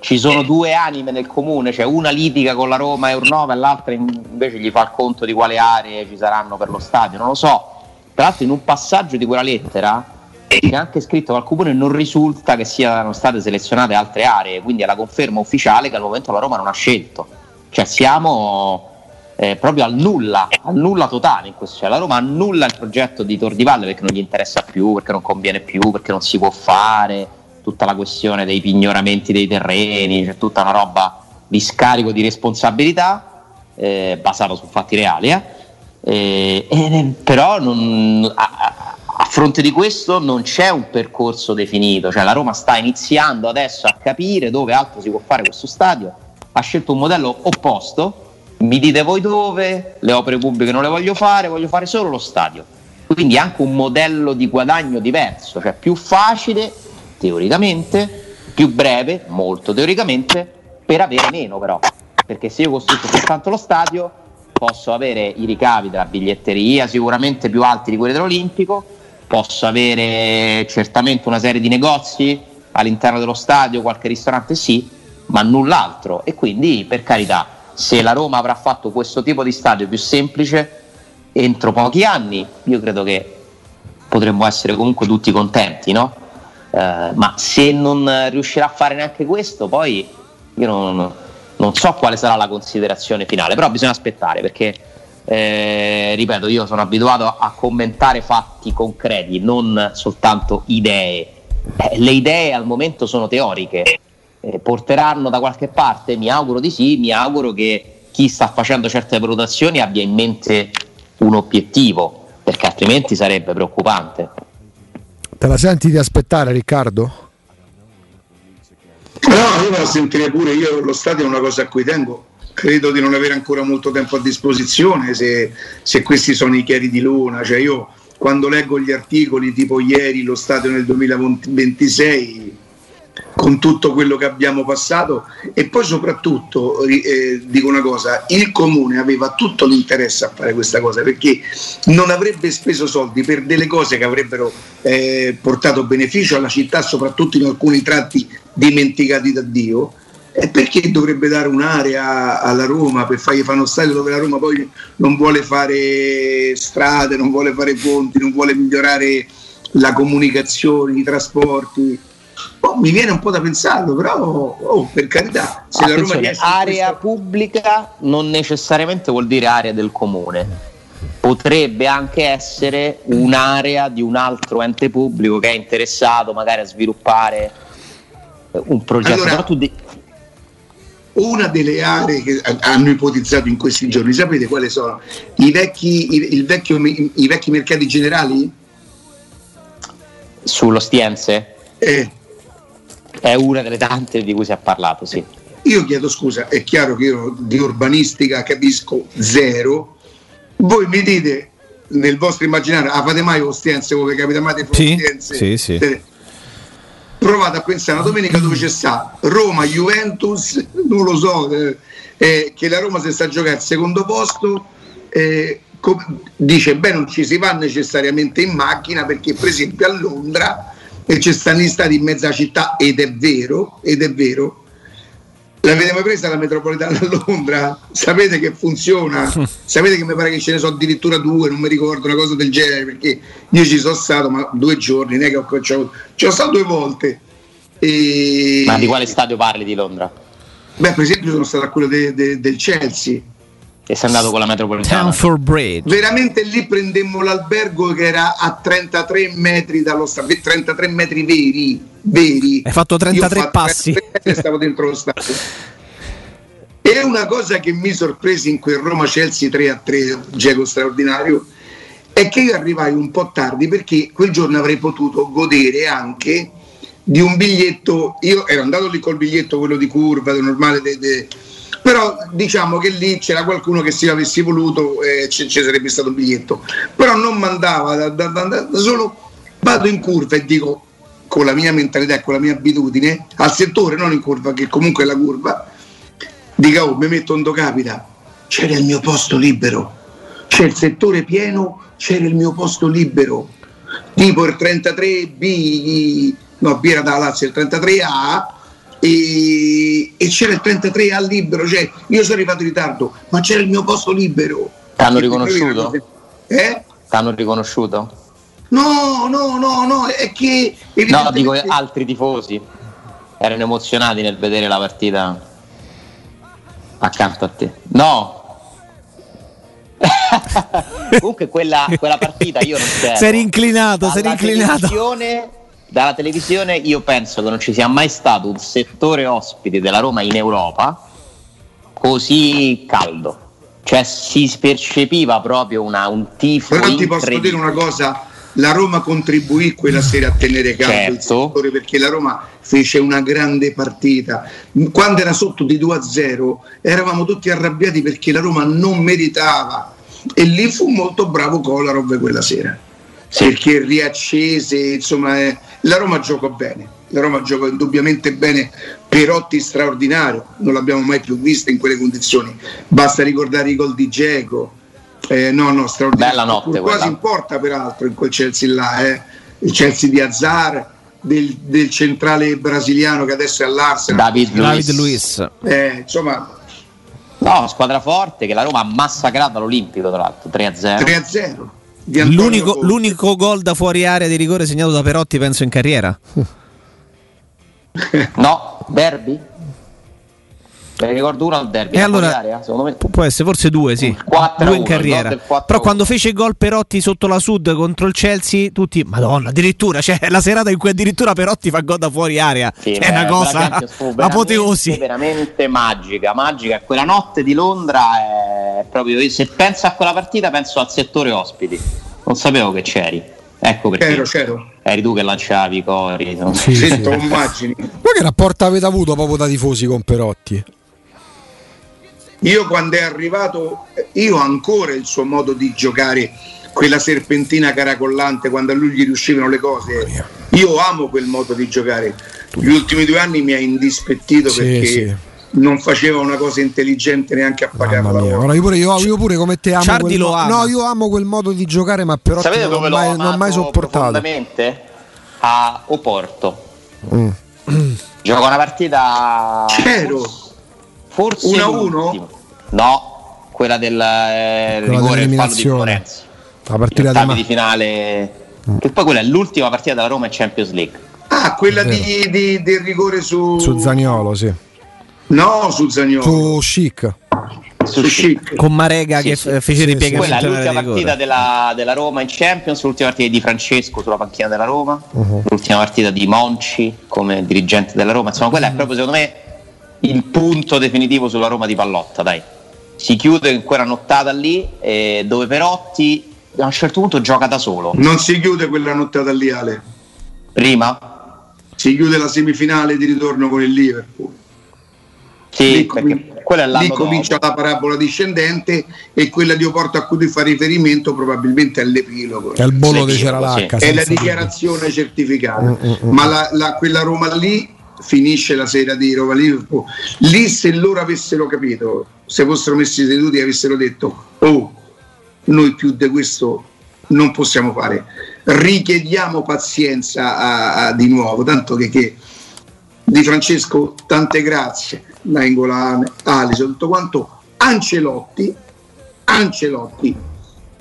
ci sono due anime nel comune, cioè una litiga con la Roma e Urnova e l'altra invece gli fa il conto di quale aree ci saranno per lo stadio, non lo so. Tra l'altro in un passaggio di quella lettera c'è anche scritto che al Comune non risulta che siano state selezionate altre aree, quindi è la conferma ufficiale che al momento la Roma non ha scelto. Cioè siamo eh, proprio al nulla, al nulla totale in questo. Cioè, la Roma annulla il progetto di Tor di Valle perché non gli interessa più, perché non conviene più, perché non si può fare, tutta la questione dei pignoramenti dei terreni, c'è tutta una roba di scarico di responsabilità eh, basata su fatti reali. Eh. Eh, eh però non, a fronte di questo non c'è un percorso definito, cioè la Roma sta iniziando adesso a capire dove altro si può fare questo stadio, ha scelto un modello opposto, mi dite voi dove, le opere pubbliche non le voglio fare, voglio fare solo lo stadio. Quindi anche un modello di guadagno diverso, cioè più facile teoricamente, più breve, molto teoricamente, per avere meno però, perché se io costruisco soltanto lo stadio posso avere i ricavi della biglietteria sicuramente più alti di quelli dell'Olimpico, posso avere certamente una serie di negozi all'interno dello stadio, qualche ristorante sì, ma null'altro. E quindi, per carità, se la Roma avrà fatto questo tipo di stadio più semplice entro pochi anni, io credo che potremmo essere comunque tutti contenti, no? Eh, ma se non riuscirà a fare neanche questo, poi io non, non so quale sarà la considerazione finale, però bisogna aspettare perché, eh, ripeto, io sono abituato a commentare fatti concreti, non soltanto idee. Eh, le idee al momento sono teoriche, eh, porteranno da qualche parte? Mi auguro di sì, mi auguro che chi sta facendo certe valutazioni abbia in mente un obiettivo, perché altrimenti sarebbe preoccupante. Te la senti di aspettare Riccardo? No, io me la sentirei pure, io lo stadio è una cosa a cui tengo, credo di non avere ancora molto tempo a disposizione se, se questi sono i chiari di luna, cioè io quando leggo gli articoli tipo ieri lo stadio nel 2026 con tutto quello che abbiamo passato e poi soprattutto eh, dico una cosa, il comune aveva tutto l'interesse a fare questa cosa perché non avrebbe speso soldi per delle cose che avrebbero eh, portato beneficio alla città, soprattutto in alcuni tratti dimenticati da Dio. E perché dovrebbe dare un'area alla Roma per fargli fare uno stadio dove la Roma poi non vuole fare strade, non vuole fare ponti, non vuole migliorare la comunicazione, i trasporti? Oh, mi viene un po' da pensarlo, però oh, per carità, se la Roma area questa... pubblica non necessariamente vuol dire area del comune. Potrebbe anche essere un'area di un altro ente pubblico che è interessato magari a sviluppare eh, un progetto. Allora, di... Una delle aree che hanno ipotizzato in questi giorni, sapete quali sono? I vecchi, i, il vecchio, i vecchi mercati generali? Sullo Stiense? Eh è una delle tante di cui si è parlato, sì. Io chiedo scusa, è chiaro che io di urbanistica capisco zero. Voi mi dite nel vostro immaginario, ah, fate mai Ostiense come capita mai di Ostiense? Sì, sì, sì. Provate a pensare una domenica dove c'è sta Roma, Juventus, non lo so, eh, eh, che la Roma si sta a giocare al secondo posto. Eh, dice beh non ci si va necessariamente in macchina perché per esempio a Londra e ci stanno gli stati in mezzo alla città ed è vero, ed è vero. L'avete mai presa la metropolitana a Londra? Sapete che funziona? Sapete che mi pare che ce ne sono addirittura due, non mi ricordo una cosa del genere, perché io ci sono stato ma due giorni, non è che ho, ci sono stato due volte. E... Ma di quale stadio parli di Londra? Beh, per esempio sono stato a quello de, de, del Chelsea e sei andato con la metropolitana. Stanford Bridge. Veramente lì prendemmo l'albergo che era a 33 metri dallo stadio, 33 metri veri, veri. Hai fatto 33 fatto passi. 33 stavo dentro lo stadio. E una cosa che mi sorprese in quel Roma Chelsea 3 a 3, gioco straordinario, è che io arrivai un po' tardi perché quel giorno avrei potuto godere anche di un biglietto. Io ero andato lì col biglietto, quello di curva, normale. De, de, però diciamo che lì c'era qualcuno che se io avessi voluto eh, ci, ci, sarebbe stato un biglietto però non mandava da, da, da, da, solo vado in curva e dico con la mia mentalità e con la mia abitudine al settore non in curva che comunque è la curva dica oh mi metto un capita c'era il mio posto libero c'è il settore pieno c'era il mio posto libero tipo il 33B no B era da Lazio il 33A e, e c'era il 33 al libero, cioè io sono arrivato in ritardo, ma c'era il mio posto libero. T'hanno riconosciuto? Eh? T'hanno riconosciuto? No, no, no, no, è che... No, dico altri tifosi erano emozionati nel vedere la partita accanto a te. No, comunque quella, quella, partita io non c'ero. Sei inclinato, sei inclinato dalla televisione io penso che non ci sia mai stato un settore ospiti della Roma in Europa così caldo. Cioè si percepiva proprio una, un tifo. Però ti posso dire una cosa, la Roma contribuì quella sera a tenere caldo certo. il settore perché la Roma fece una grande partita. Quando era sotto di 2-0 eravamo tutti arrabbiati perché la Roma non meritava e lì fu molto bravo Kolarov quella sera. Sì. Perché riaccese, insomma, eh, la Roma giocò bene. la Roma gioca indubbiamente bene, Perotti straordinario, non l'abbiamo mai più visto in quelle condizioni, basta ricordare i gol di Geco, eh, no no straordinario, Bella notte quasi in porta peraltro in quel Chelsea là, eh. il Chelsea di Azzar, del, del, centrale brasiliano che adesso è all'Arsenal, David, David Luiz, eh, insomma No, squadra forte che la Roma ha massacrato all'Olimpico, tra l'altro 3-0. 3-0. L'unico, l'unico, gol da fuori area di rigore segnato da Perotti, penso, in carriera. no, derby? Me ne ricordo uno al derby. E allora, area, me... Può essere forse due, sì. due in carriera. Però quando fece il gol Perotti sotto la Sud contro il Chelsea, tutti, madonna, addirittura, cioè la serata in cui addirittura Perotti fa gol da fuori area. Sì, è una cosa apoteosi. Veramente magica, magica. Quella notte di Londra è proprio, se penso a quella partita penso al settore ospiti. Non sapevo che c'eri. Ecco perché. C'ero, c'ero. Eri tu che lanciavi i cori. No? Sì, Sento sì. immagini. Ma che rapporto avete avuto proprio da tifosi con Perotti? Io quando è arrivato, io ho ancora il suo modo di giocare, quella serpentina caracollante quando a lui gli riuscivano le cose. Io amo quel modo di giocare. Gli ultimi due anni mi ha indispettito sì, perché sì. non faceva una cosa intelligente neanche a pagarla. Io pure, io, io pure, come te amo quel, mo- no, io amo quel modo di giocare, ma però Sapete non, mai, non ho mai sopportato. A Oporto. Mm. Gioca una partita. C'ero Forse 1-1? No, quella del eh, quella rigore del fallo di Florenzi. La partita di, ma... di finale. Mm. Che poi quella è l'ultima partita della Roma in Champions League. Ah, quella di, di, del rigore su. Su Zagnolo, sì. No, su Zagnolo. Su Chic. Su Chic. Con Marega sì, che sì. fece sì, ripiegamento. Quella è l'ultima partita della, della, Roma in Champions, l'ultima partita di Francesco sulla panchina della Roma, uh-huh. l'ultima partita di Monci come dirigente della Roma. Insomma, quella è proprio secondo me il punto definitivo sulla Roma di Pallotta, dai. Si chiude in quella nottata lì eh, dove Perotti a un certo punto gioca da solo. Non si chiude quella nottata lì, Ale. Prima? Si chiude la semifinale di ritorno con il Liverpool. Sì, lì, perché quella è lì comincia dopo. la parabola discendente e quella di Oporto a cui tu fai riferimento probabilmente è l'epilogo. È il bollo di Ceralacca. Sì. È la dichiarazione certificata. Mm, mm, mm. Ma la, la, quella Roma lì finisce la sera di Roma Liverpool. Lì se loro avessero capito se fossero messi seduti e avessero detto oh noi più di questo non possiamo fare. Richiediamo pazienza a, a, di nuovo. Tanto che, che, di Francesco tante grazie. Naingolane, Alison tutto quanto. Ancelotti Ancelotti.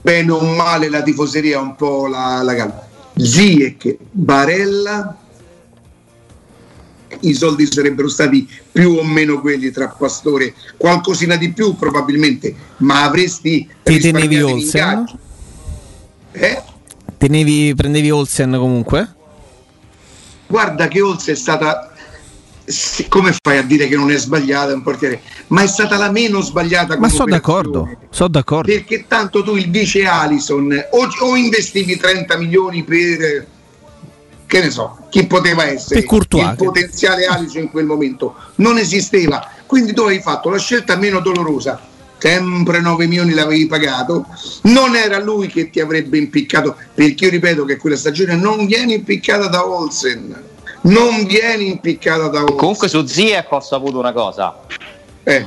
Bene o male la tifoseria un po' la, la calma. Ziek Barella i soldi sarebbero stati più o meno quelli tra Pastore, qualcosina di più probabilmente, ma avresti Ti tenevi Olsen? Eh? Tenevi, prendevi Olsen comunque? Guarda che Olsen è stata come fai a dire che non è sbagliata un portiere? Ma è stata la meno sbagliata. Ma sono d'accordo, sono d'accordo. Perché tanto tu il vice Alison o, o investivi 30 milioni per che ne so, chi poteva essere il potenziale Alice in quel momento. Non esisteva. Quindi tu hai fatto la scelta meno dolorosa. Sempre 9 milioni l'avevi pagato. Non era lui che ti avrebbe impiccato perché io ripeto che quella stagione non viene impiccata da Olsen. Non viene impiccata da Olsen. Comunque su Ziek ho saputo una cosa. Eh.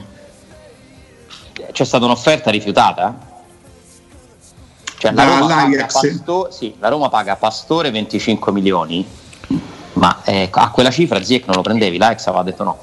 c'è stata un'offerta rifiutata cioè, la, Roma paga Pastore, sì, la Roma paga Pastore 25 milioni, ma eh, a quella cifra Ziek non lo prendevi, l'Ajax aveva detto no.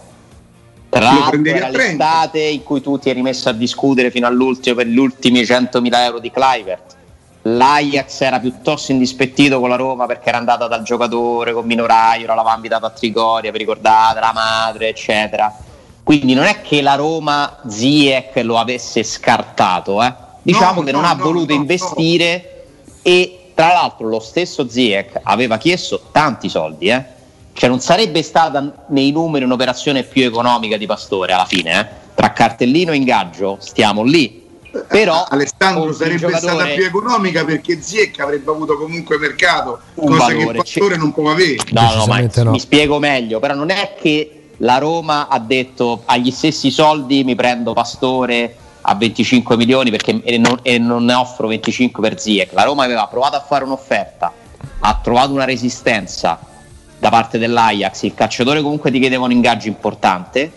Tra l'altro era l'estate in cui tu ti eri messo a discutere fino all'ultimo per gli ultimi 100.000 euro di Clivert. L'Ajax era piuttosto indispettito con la Roma perché era andata dal giocatore con Minoraio, l'aveva invitato a Trigoria, vi ricordate, la madre, eccetera. Quindi non è che la Roma Ziek lo avesse scartato, eh diciamo no, che non no, ha voluto no, investire e tra l'altro lo stesso Ziek aveva chiesto tanti soldi, eh? cioè non sarebbe stata nei numeri un'operazione più economica di Pastore alla fine, eh? tra cartellino e ingaggio stiamo lì. Però Alessandro sarebbe stata più economica perché Ziek avrebbe avuto comunque mercato, cosa valore, che Pastore c- non può avere. No, no, ma no. mi spiego meglio, però non è che la Roma ha detto agli stessi soldi mi prendo Pastore a 25 milioni perché, e, non, e non ne offro 25 per Ziek. La Roma aveva provato a fare un'offerta, ha trovato una resistenza da parte dell'Ajax, il calciatore comunque ti chiedeva un ingaggio importante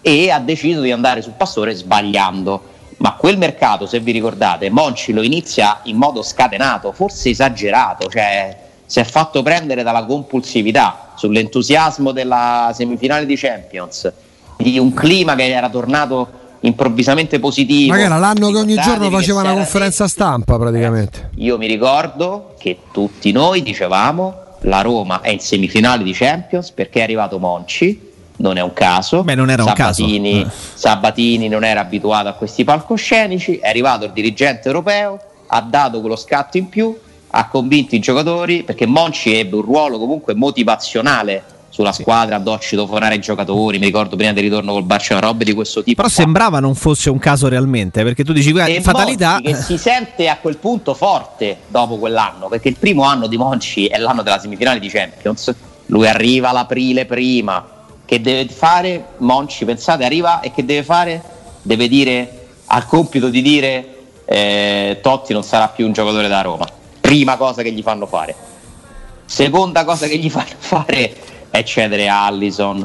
e ha deciso di andare sul Pastore sbagliando. Ma quel mercato, se vi ricordate, Monci lo inizia in modo scatenato, forse esagerato, cioè si è fatto prendere dalla compulsività sull'entusiasmo della semifinale di Champions, di un clima che era tornato improvvisamente positivo. Ma era l'anno che ogni giorno faceva una conferenza stampa praticamente. Eh, io mi ricordo che tutti noi dicevamo la Roma è in semifinale di Champions perché è arrivato Monci, non è un caso. Beh, non era Sabatini, un caso. Eh. Sabatini non era abituato a questi palcoscenici, è arrivato il dirigente europeo, ha dato quello scatto in più, ha convinto i giocatori perché Monci ebbe un ruolo comunque motivazionale sulla squadra, do citofonare i giocatori, mi ricordo prima del ritorno col Barcellona, robe di questo tipo. Però sembrava non fosse un caso realmente, perché tu dici, guarda, fatalità... Monchi che si sente a quel punto forte dopo quell'anno, perché il primo anno di Monci è l'anno della semifinale di Champions, lui arriva l'aprile prima, che deve fare? Monci, pensate, arriva e che deve fare? Deve dire, ha il compito di dire eh, Totti non sarà più un giocatore da Roma, prima cosa che gli fanno fare. Seconda cosa che gli fanno fare è cedere Allison,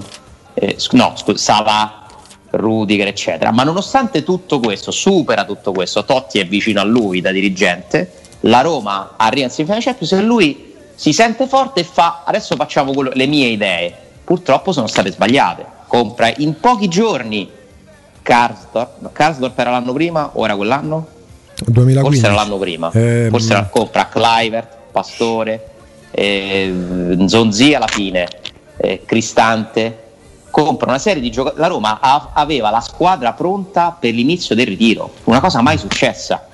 eh, no, scusa, Salah, Rudiger, eccetera. Ma nonostante tutto questo, supera tutto questo, Totti è vicino a lui da dirigente, la Roma arriva in semifinale Champions e lui si sente forte e fa adesso facciamo quello, le mie idee. Purtroppo sono state sbagliate. Compra in pochi giorni Karsdorp, no, Karsdorp era l'anno prima o era quell'anno? 2015. Forse era l'anno prima. Eh, Forse era, compra Clivert, Pastore, eh, Zonzi alla fine eh, Cristante, compra una serie di giocatori. La Roma ha, aveva la squadra pronta per l'inizio del ritiro, una cosa mai successa.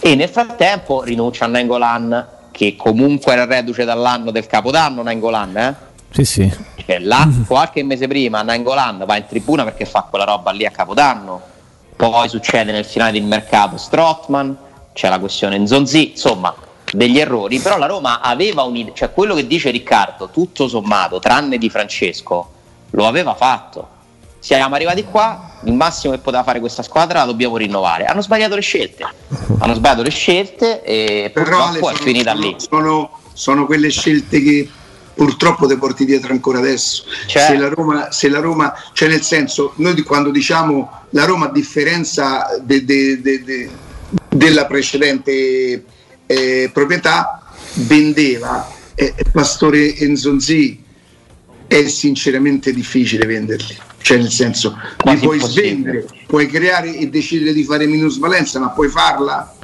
E nel frattempo rinuncia a Nengolan, che comunque era reduce dall'anno del capodanno. Nengolan, eh? Sì, sì. Cioè, là, qualche mese prima, Nengolan va in tribuna perché fa quella roba lì a capodanno. Poi succede nel finale del mercato Strottman, c'è la questione Nzonzi, insomma degli errori, però la Roma aveva un'idea, cioè quello che dice Riccardo, tutto sommato, tranne di Francesco, lo aveva fatto. Siamo arrivati qua, il massimo che poteva fare questa squadra la dobbiamo rinnovare. Hanno sbagliato le scelte, hanno sbagliato le scelte e però purtroppo Ale, è finita sono, lì. Sono, sono quelle scelte che purtroppo ti porti dietro ancora adesso. Cioè, se, la Roma, se la Roma, cioè nel senso, noi quando diciamo la Roma a differenza de, de, de, della precedente eh, proprietà vendeva. Eh, Pastore Enzonzi è sinceramente difficile venderli. Cioè nel senso li puoi svendere puoi creare e decidere di fare minusvalenza ma puoi farla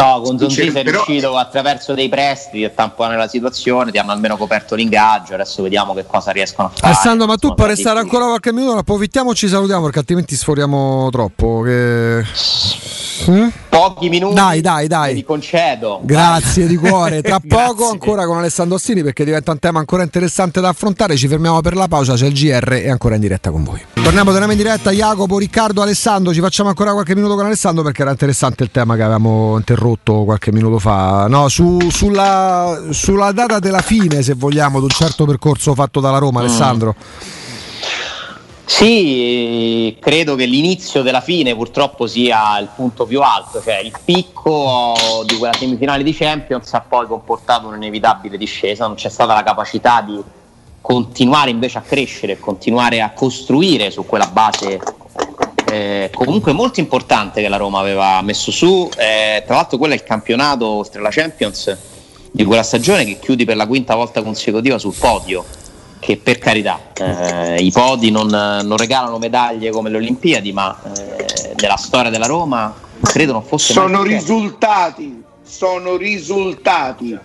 No, con Zonzi sei però... riuscito attraverso dei prestiti a tamponare la situazione, ti hanno almeno coperto l'ingaggio, adesso vediamo che cosa riescono a fare. Alessandro, ma tu puoi restare ancora qualche minuto, approfittiamo e ci salutiamo perché altrimenti sforiamo troppo. Che... Mm? Pochi minuti. Dai, dai, dai. Ti concedo. Grazie di cuore. Tra poco ancora con Alessandro Ostini perché diventa un tema ancora interessante da affrontare. Ci fermiamo per la pausa, c'è il GR e ancora in diretta con voi. Torniamo, torniamo in diretta. Jacopo, Riccardo, Alessandro. Ci facciamo ancora qualche minuto con Alessandro perché era interessante il tema che avevamo interrotto qualche minuto fa. No, su, sulla, sulla, data della fine, se vogliamo, di un certo percorso fatto dalla Roma, mm. Alessandro. Sì, credo che l'inizio della fine purtroppo sia il punto più alto, cioè il picco di quella semifinale di Champions ha poi comportato un'inevitabile discesa, non c'è stata la capacità di continuare invece a crescere, continuare a costruire su quella base eh, comunque molto importante che la Roma aveva messo su, eh, tra l'altro quello è il campionato oltre la Champions di quella stagione che chiudi per la quinta volta consecutiva sul podio che per carità eh, i podi non, non, regalano medaglie come le Olimpiadi, ma eh, nella storia della Roma credo non fosse sono risultati, sono risultati.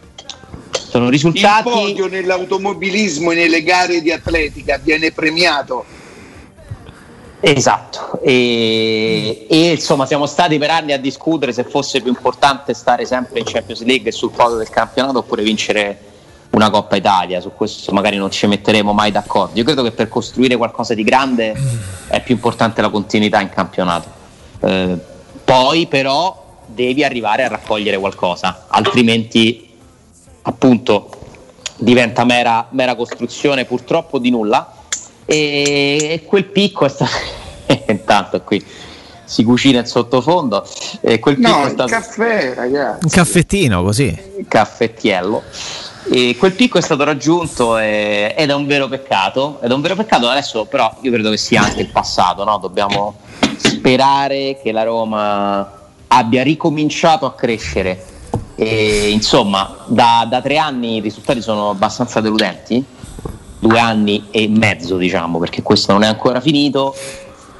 Sono risultati. Il podio nell'automobilismo e nelle gare di atletica viene premiato. Esatto, e, e, insomma siamo stati per anni a discutere se fosse più importante stare sempre in Champions League e sul podio del campionato oppure vincere una Coppa Italia, su questo magari non ci metteremo mai d'accordo. Io credo che per costruire qualcosa di grande è più importante la continuità in campionato. Eh, poi però devi arrivare a raccogliere qualcosa, altrimenti appunto diventa mera, mera costruzione purtroppo di nulla e, quel picco è stato intanto qui si cucina in sottofondo e quel picco no, è stato caffè ragazzi un caffettino così caffettiello E quel picco è stato raggiunto e, ed è un vero peccato. Ed è un vero peccato adesso, però io credo che sia anche il passato, no? Dobbiamo sperare che la Roma abbia ricominciato a crescere. E, insomma, da, da tre anni i risultati sono abbastanza deludenti, due anni e mezzo, diciamo, perché questo non è ancora finito.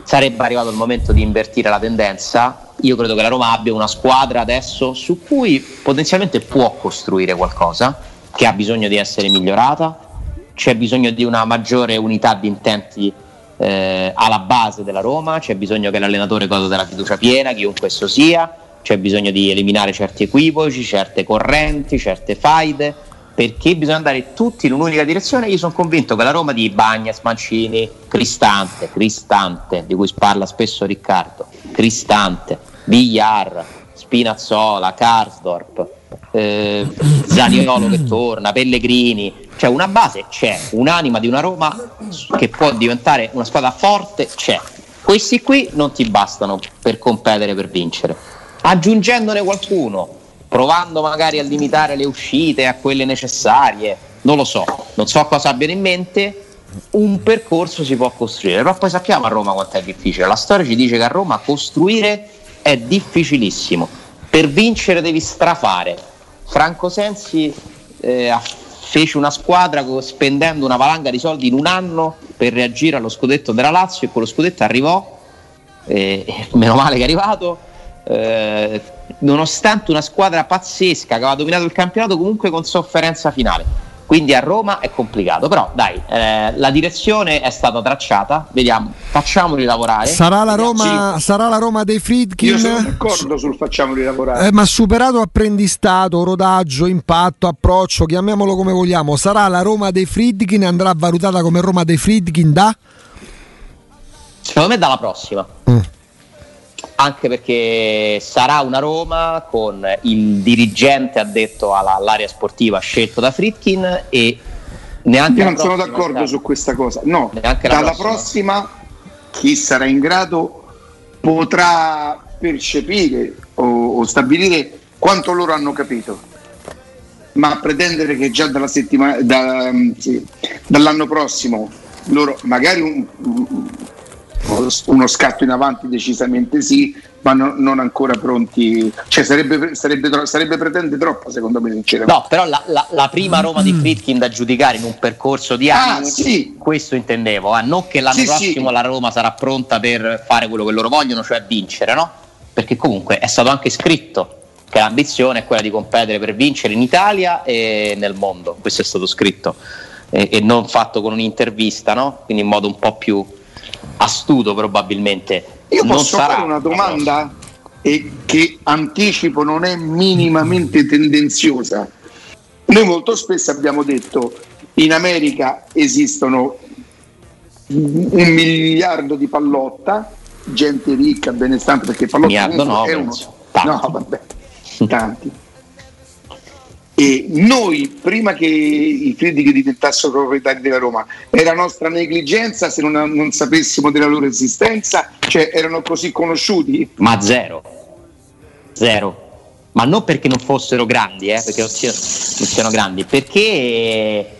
Sarebbe arrivato il momento di invertire la tendenza. Io credo che la Roma abbia una squadra adesso su cui potenzialmente può costruire qualcosa che ha bisogno di essere migliorata, c'è bisogno di una maggiore unità di intenti eh, alla base della Roma, c'è bisogno che l'allenatore goda della fiducia piena, chiunque esso sia, c'è bisogno di eliminare certi equivoci, certe correnti, certe faide, perché bisogna andare tutti in un'unica direzione. Io sono convinto che la Roma di Bagnas, Mancini, Cristante, Cristante, di cui parla spesso Riccardo, Cristante, Villar, Spinazzola, Karsdorp, eh, Zaniolo che torna, Pellegrini, cioè una base c'è, un'anima di una Roma che può diventare una squadra forte c'è. Questi qui non ti bastano per competere, per vincere. Aggiungendone qualcuno, provando magari a limitare le uscite a quelle necessarie, non lo so, non so cosa abbiano in mente, un percorso si può costruire, però poi sappiamo a Roma quanto è difficile. La storia ci dice che a Roma costruire è difficilissimo. Per vincere devi strafare Franco Sensi eh, fece una squadra spendendo una valanga di soldi in un anno per reagire allo scudetto della Lazio e quello scudetto arrivò, eh, meno male che è arrivato, eh, nonostante una squadra pazzesca che aveva dominato il campionato comunque con sofferenza finale. Quindi a Roma è complicato, però dai, eh, la direzione è stata tracciata, vediamo, facciamoli lavorare. Sarà la Roma, sì. sarà la Roma dei Friedkin? Io sono d'accordo sul facciamoli lavorare. Eh, ma superato apprendistato, rodaggio, impatto, approccio, chiamiamolo come vogliamo, sarà la Roma dei Friedkin e andrà valutata come Roma dei Friedkin da? Secondo me dalla prossima. Mm anche perché sarà una Roma con il dirigente addetto alla, all'area sportiva scelto da Fritkin e neanche Io non sono d'accordo sarà... su questa cosa. No, dalla prossima. prossima chi sarà in grado potrà percepire o, o stabilire quanto loro hanno capito ma pretendere che già dalla settimana, da, sì, dall'anno prossimo loro magari un, uno scatto in avanti decisamente sì, ma no, non ancora pronti. Cioè sarebbe, sarebbe, sarebbe pretendere troppo secondo me sinceramente. No, però la, la, la prima Roma di Fritkin da giudicare in un percorso di ah, anni, ah, sì. questo intendevo, eh? non che l'anno sì, prossimo sì. la Roma sarà pronta per fare quello che loro vogliono, cioè vincere, no? Perché comunque è stato anche scritto che l'ambizione è quella di competere per vincere in Italia e nel mondo, questo è stato scritto e, e non fatto con un'intervista, no? Quindi in modo un po' più astuto probabilmente. Io non posso fare una domanda e che anticipo non è minimamente tendenziosa. Noi molto spesso abbiamo detto in America esistono un miliardo di pallotta, gente ricca, benestante, perché pallotta miliardo no, è uno. Tanti. No, vabbè, tanti. E noi, prima che i critici diventassero proprietari della Roma, era nostra negligenza se non, non, sapessimo della loro esistenza? Cioè erano così conosciuti? Ma zero. Zero. Ma non perché non fossero grandi, eh, perché non siano, non siano grandi, perché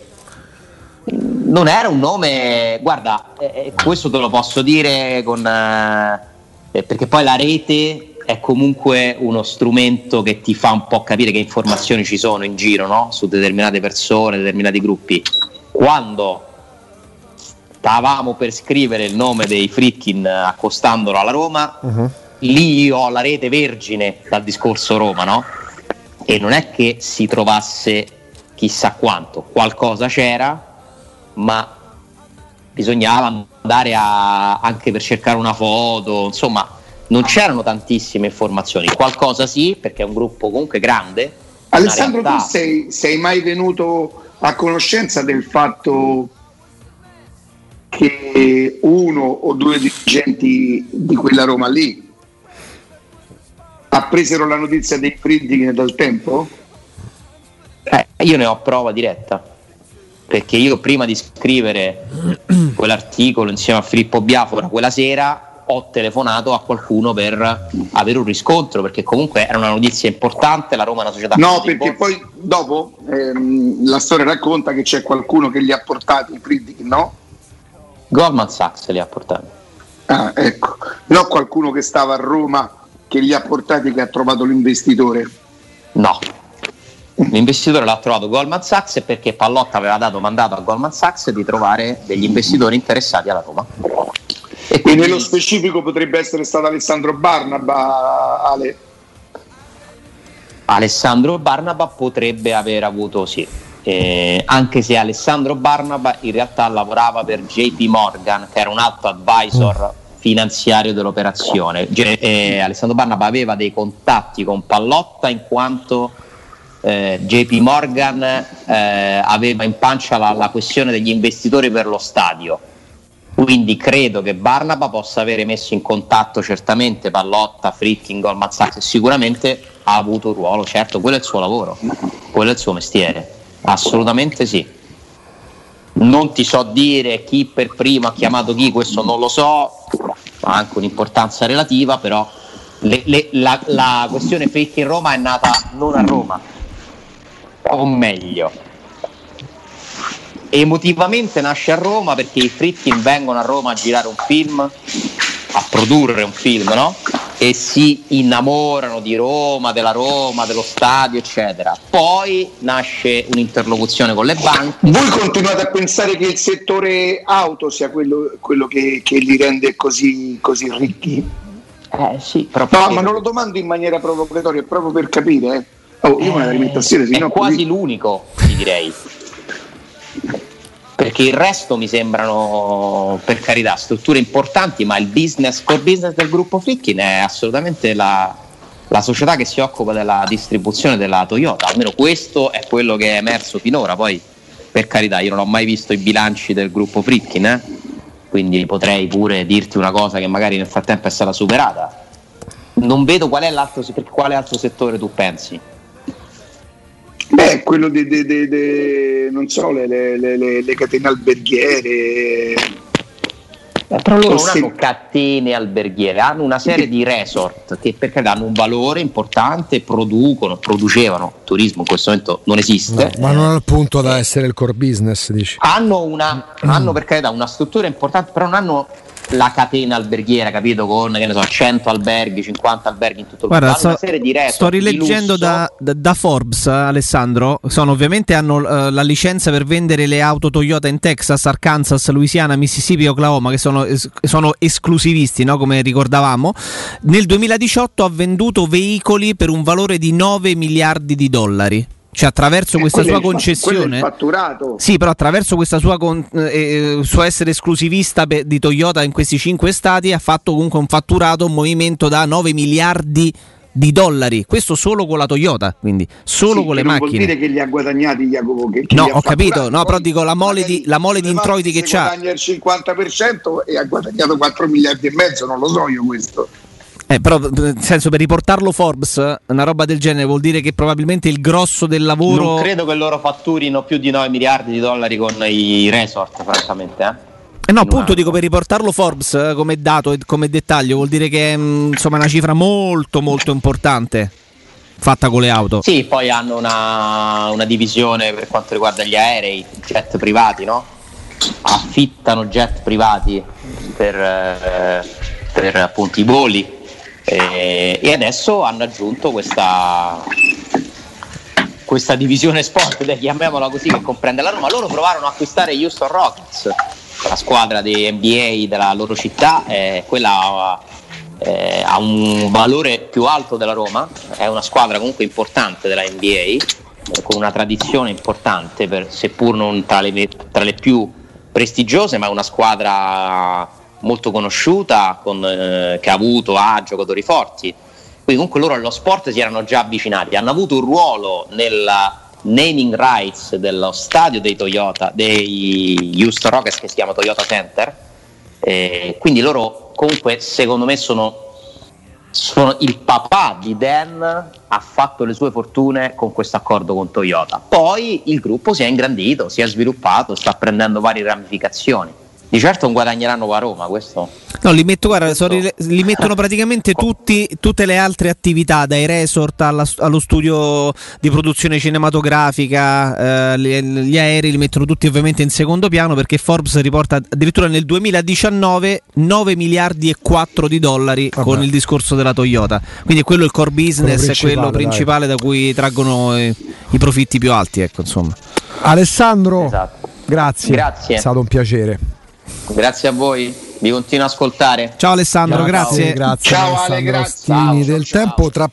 non era un nome, guarda, eh, questo te lo posso dire con, eh, perché poi la rete è comunque uno strumento che ti fa un po' capire che informazioni ci sono in giro no? su determinate persone, determinati gruppi. Quando stavamo per scrivere il nome dei Fritkin accostandolo alla Roma, uh-huh. lì io ho la rete vergine dal discorso Roma, no? E non è che si trovasse chissà quanto, qualcosa c'era, ma bisognava andare a, anche per cercare una foto, insomma non c'erano tantissime informazioni, qualcosa sì, perché è un gruppo comunque grande. Alessandro, tu sei, sei mai venuto a conoscenza del fatto che uno o due dirigenti di quella Roma lì appresero la notizia dei printing dal tempo? Eh, io ne ho prova diretta perché io prima di scrivere quell'articolo insieme a Filippo Biafora quella sera ho telefonato a qualcuno per avere un riscontro, perché comunque era una notizia importante, la Roma è una società... No, perché poi dopo ehm, la storia racconta che c'è qualcuno che li ha portati i Friedrich, no? Goldman Sachs li ha portati. Ah, ecco, no qualcuno che stava a Roma che li ha portati che ha trovato l'investitore. No, l'investitore l'ha trovato Goldman Sachs perché Pallotta aveva dato mandato a Goldman Sachs di trovare degli investitori interessati alla Roma. E quindi nello specifico potrebbe essere stato Alessandro Barnaba, Ale. Alessandro Barnaba potrebbe aver avuto sì, eh, anche se Alessandro Barnaba in realtà lavorava per JP Morgan, che era un altro advisor finanziario dell'operazione. Eh, Alessandro Barnaba aveva dei contatti con Pallotta in quanto eh, JP Morgan eh, aveva in pancia la, la questione degli investitori per lo stadio. Quindi credo che Barnaba possa avere messo in contatto certamente Pallotta, Fritkin, Goldman sicuramente ha avuto un ruolo, certo, quello è il suo lavoro, quello è il suo mestiere, assolutamente sì. Non ti so dire chi per primo ha chiamato chi, questo non lo so, ha anche un'importanza relativa, però le, le, la, la, questione fake in Roma è nata non a Roma, o meglio, emotivamente nasce a Roma perché i Fritkin vengono a Roma a girare un film, a produrre un film, no? E si innamorano di Roma, della Roma, dello stadio, eccetera. Poi nasce un'interlocuzione con le banche. Voi continuate a pensare che il settore auto sia quello, quello che, che, li rende così, così ricchi? Eh sì, no, ma non lo domando in maniera provocatoria, è proprio per capire. Eh. Oh, io eh, me l'alimentazione, è no, quasi qui... l'unico, ti direi perché il resto mi sembrano per carità strutture importanti ma il business core business del gruppo Frickin è assolutamente la, la, società che si occupa della distribuzione della Toyota. Almeno questo è quello che è emerso finora. Poi per carità io non ho mai visto i bilanci del gruppo Frickin eh? quindi potrei pure dirti una cosa che magari nel frattempo è stata superata. Non vedo qual è l'altro, quale altro settore tu pensi Beh, quello di, di, di, di non so, le, le, le, le catene alberghiere. Eh, però loro non hanno catene alberghiere, hanno una serie di resort che perché hanno un valore importante, producono, producevano, turismo in questo momento non esiste. No, ma non al punto da essere il core business, dici. Hanno, una, hanno per carità una struttura importante, però non hanno la catena alberghiera, capito? Con che ne so, 100 alberghi, 50 alberghi in tutto il mondo. Sto, una serie di resort, sto rileggendo da, da, da, Forbes, Alessandro. Sono, ovviamente hanno uh, la licenza per vendere le auto Toyota in Texas, Arkansas, Louisiana, Mississippi e Oklahoma, che sono, es- sono esclusivisti, no? come ricordavamo. Nel 2018 ha venduto veicoli per un valore di 9 miliardi di dollari. Cioè attraverso eh, questa sua concessione... fatturato. Sì, però attraverso questa sua con, eh, eh suo essere esclusivista per, di Toyota in questi cinque stati ha fatto comunque un fatturato, un movimento da 9 miliardi di dollari, questo solo con la Toyota, quindi solo sì, con le non macchine. Vuol dire che li ha guadagnati Jacopo che, che No, ho capito, no, però dico la mole di, la mole di introiti che c'ha. guadagna il 50% e ha guadagnato 4 miliardi e mezzo, non lo so io questo. Eh, però, nel senso, per riportarlo Forbes, una roba del genere vuol dire che probabilmente il grosso del lavoro. Non credo che loro fatturino più di 9 miliardi di dollari con i resort, francamente. Eh? Eh no, appunto dico per riportarlo Forbes eh, come dato e come dettaglio vuol dire che è mm, insomma una cifra molto molto importante fatta con le auto. Sì, poi hanno una, una divisione per quanto riguarda gli aerei, jet privati, no? Affittano jet privati per, eh, per appunto i voli eh, e adesso hanno aggiunto questa, questa divisione sport, chiamiamola così, che comprende la Roma. Loro provarono a acquistare Houston Rockets, la squadra di NBA della loro città, eh, quella eh, ha un valore più alto della Roma, è una squadra comunque importante della NBA, con una tradizione importante, per, seppur non tra le, tra le più prestigiose, ma è una squadra molto conosciuta, con, eh, che ha avuto a giocatori forti. Quindi comunque loro allo sport si erano già avvicinati, hanno avuto un ruolo nella naming rights dello stadio dei Toyota, dei Houston Rockets che si chiama Toyota Center. Eh, quindi loro comunque secondo me sono, sono, il papà di Dan ha fatto le sue fortune con questo accordo con Toyota. Poi il gruppo si è ingrandito, si è sviluppato, sta prendendo varie ramificazioni di certo non guadagneranno qua a Roma questo No, li, metto, guarda, rile- li mettono praticamente tutti, tutte le altre attività, dai resort alla, allo studio di produzione cinematografica, eh, gli, gli, aerei li mettono tutti ovviamente in secondo piano perché Forbes riporta addirittura nel 2019 9 miliardi e 4 di dollari Vabbè. con il discorso della Toyota. Quindi quello è il core business, quello è quello principale dai. da cui traggono i, i, profitti più alti. Ecco, insomma. Alessandro, esatto. grazie. grazie. È stato un piacere. Grazie a voi vi continuo a ascoltare. Ciao Alessandro, ciao, grazie. Grazie ciao, Alessandro Ale, Astini del ciao, tempo. Tra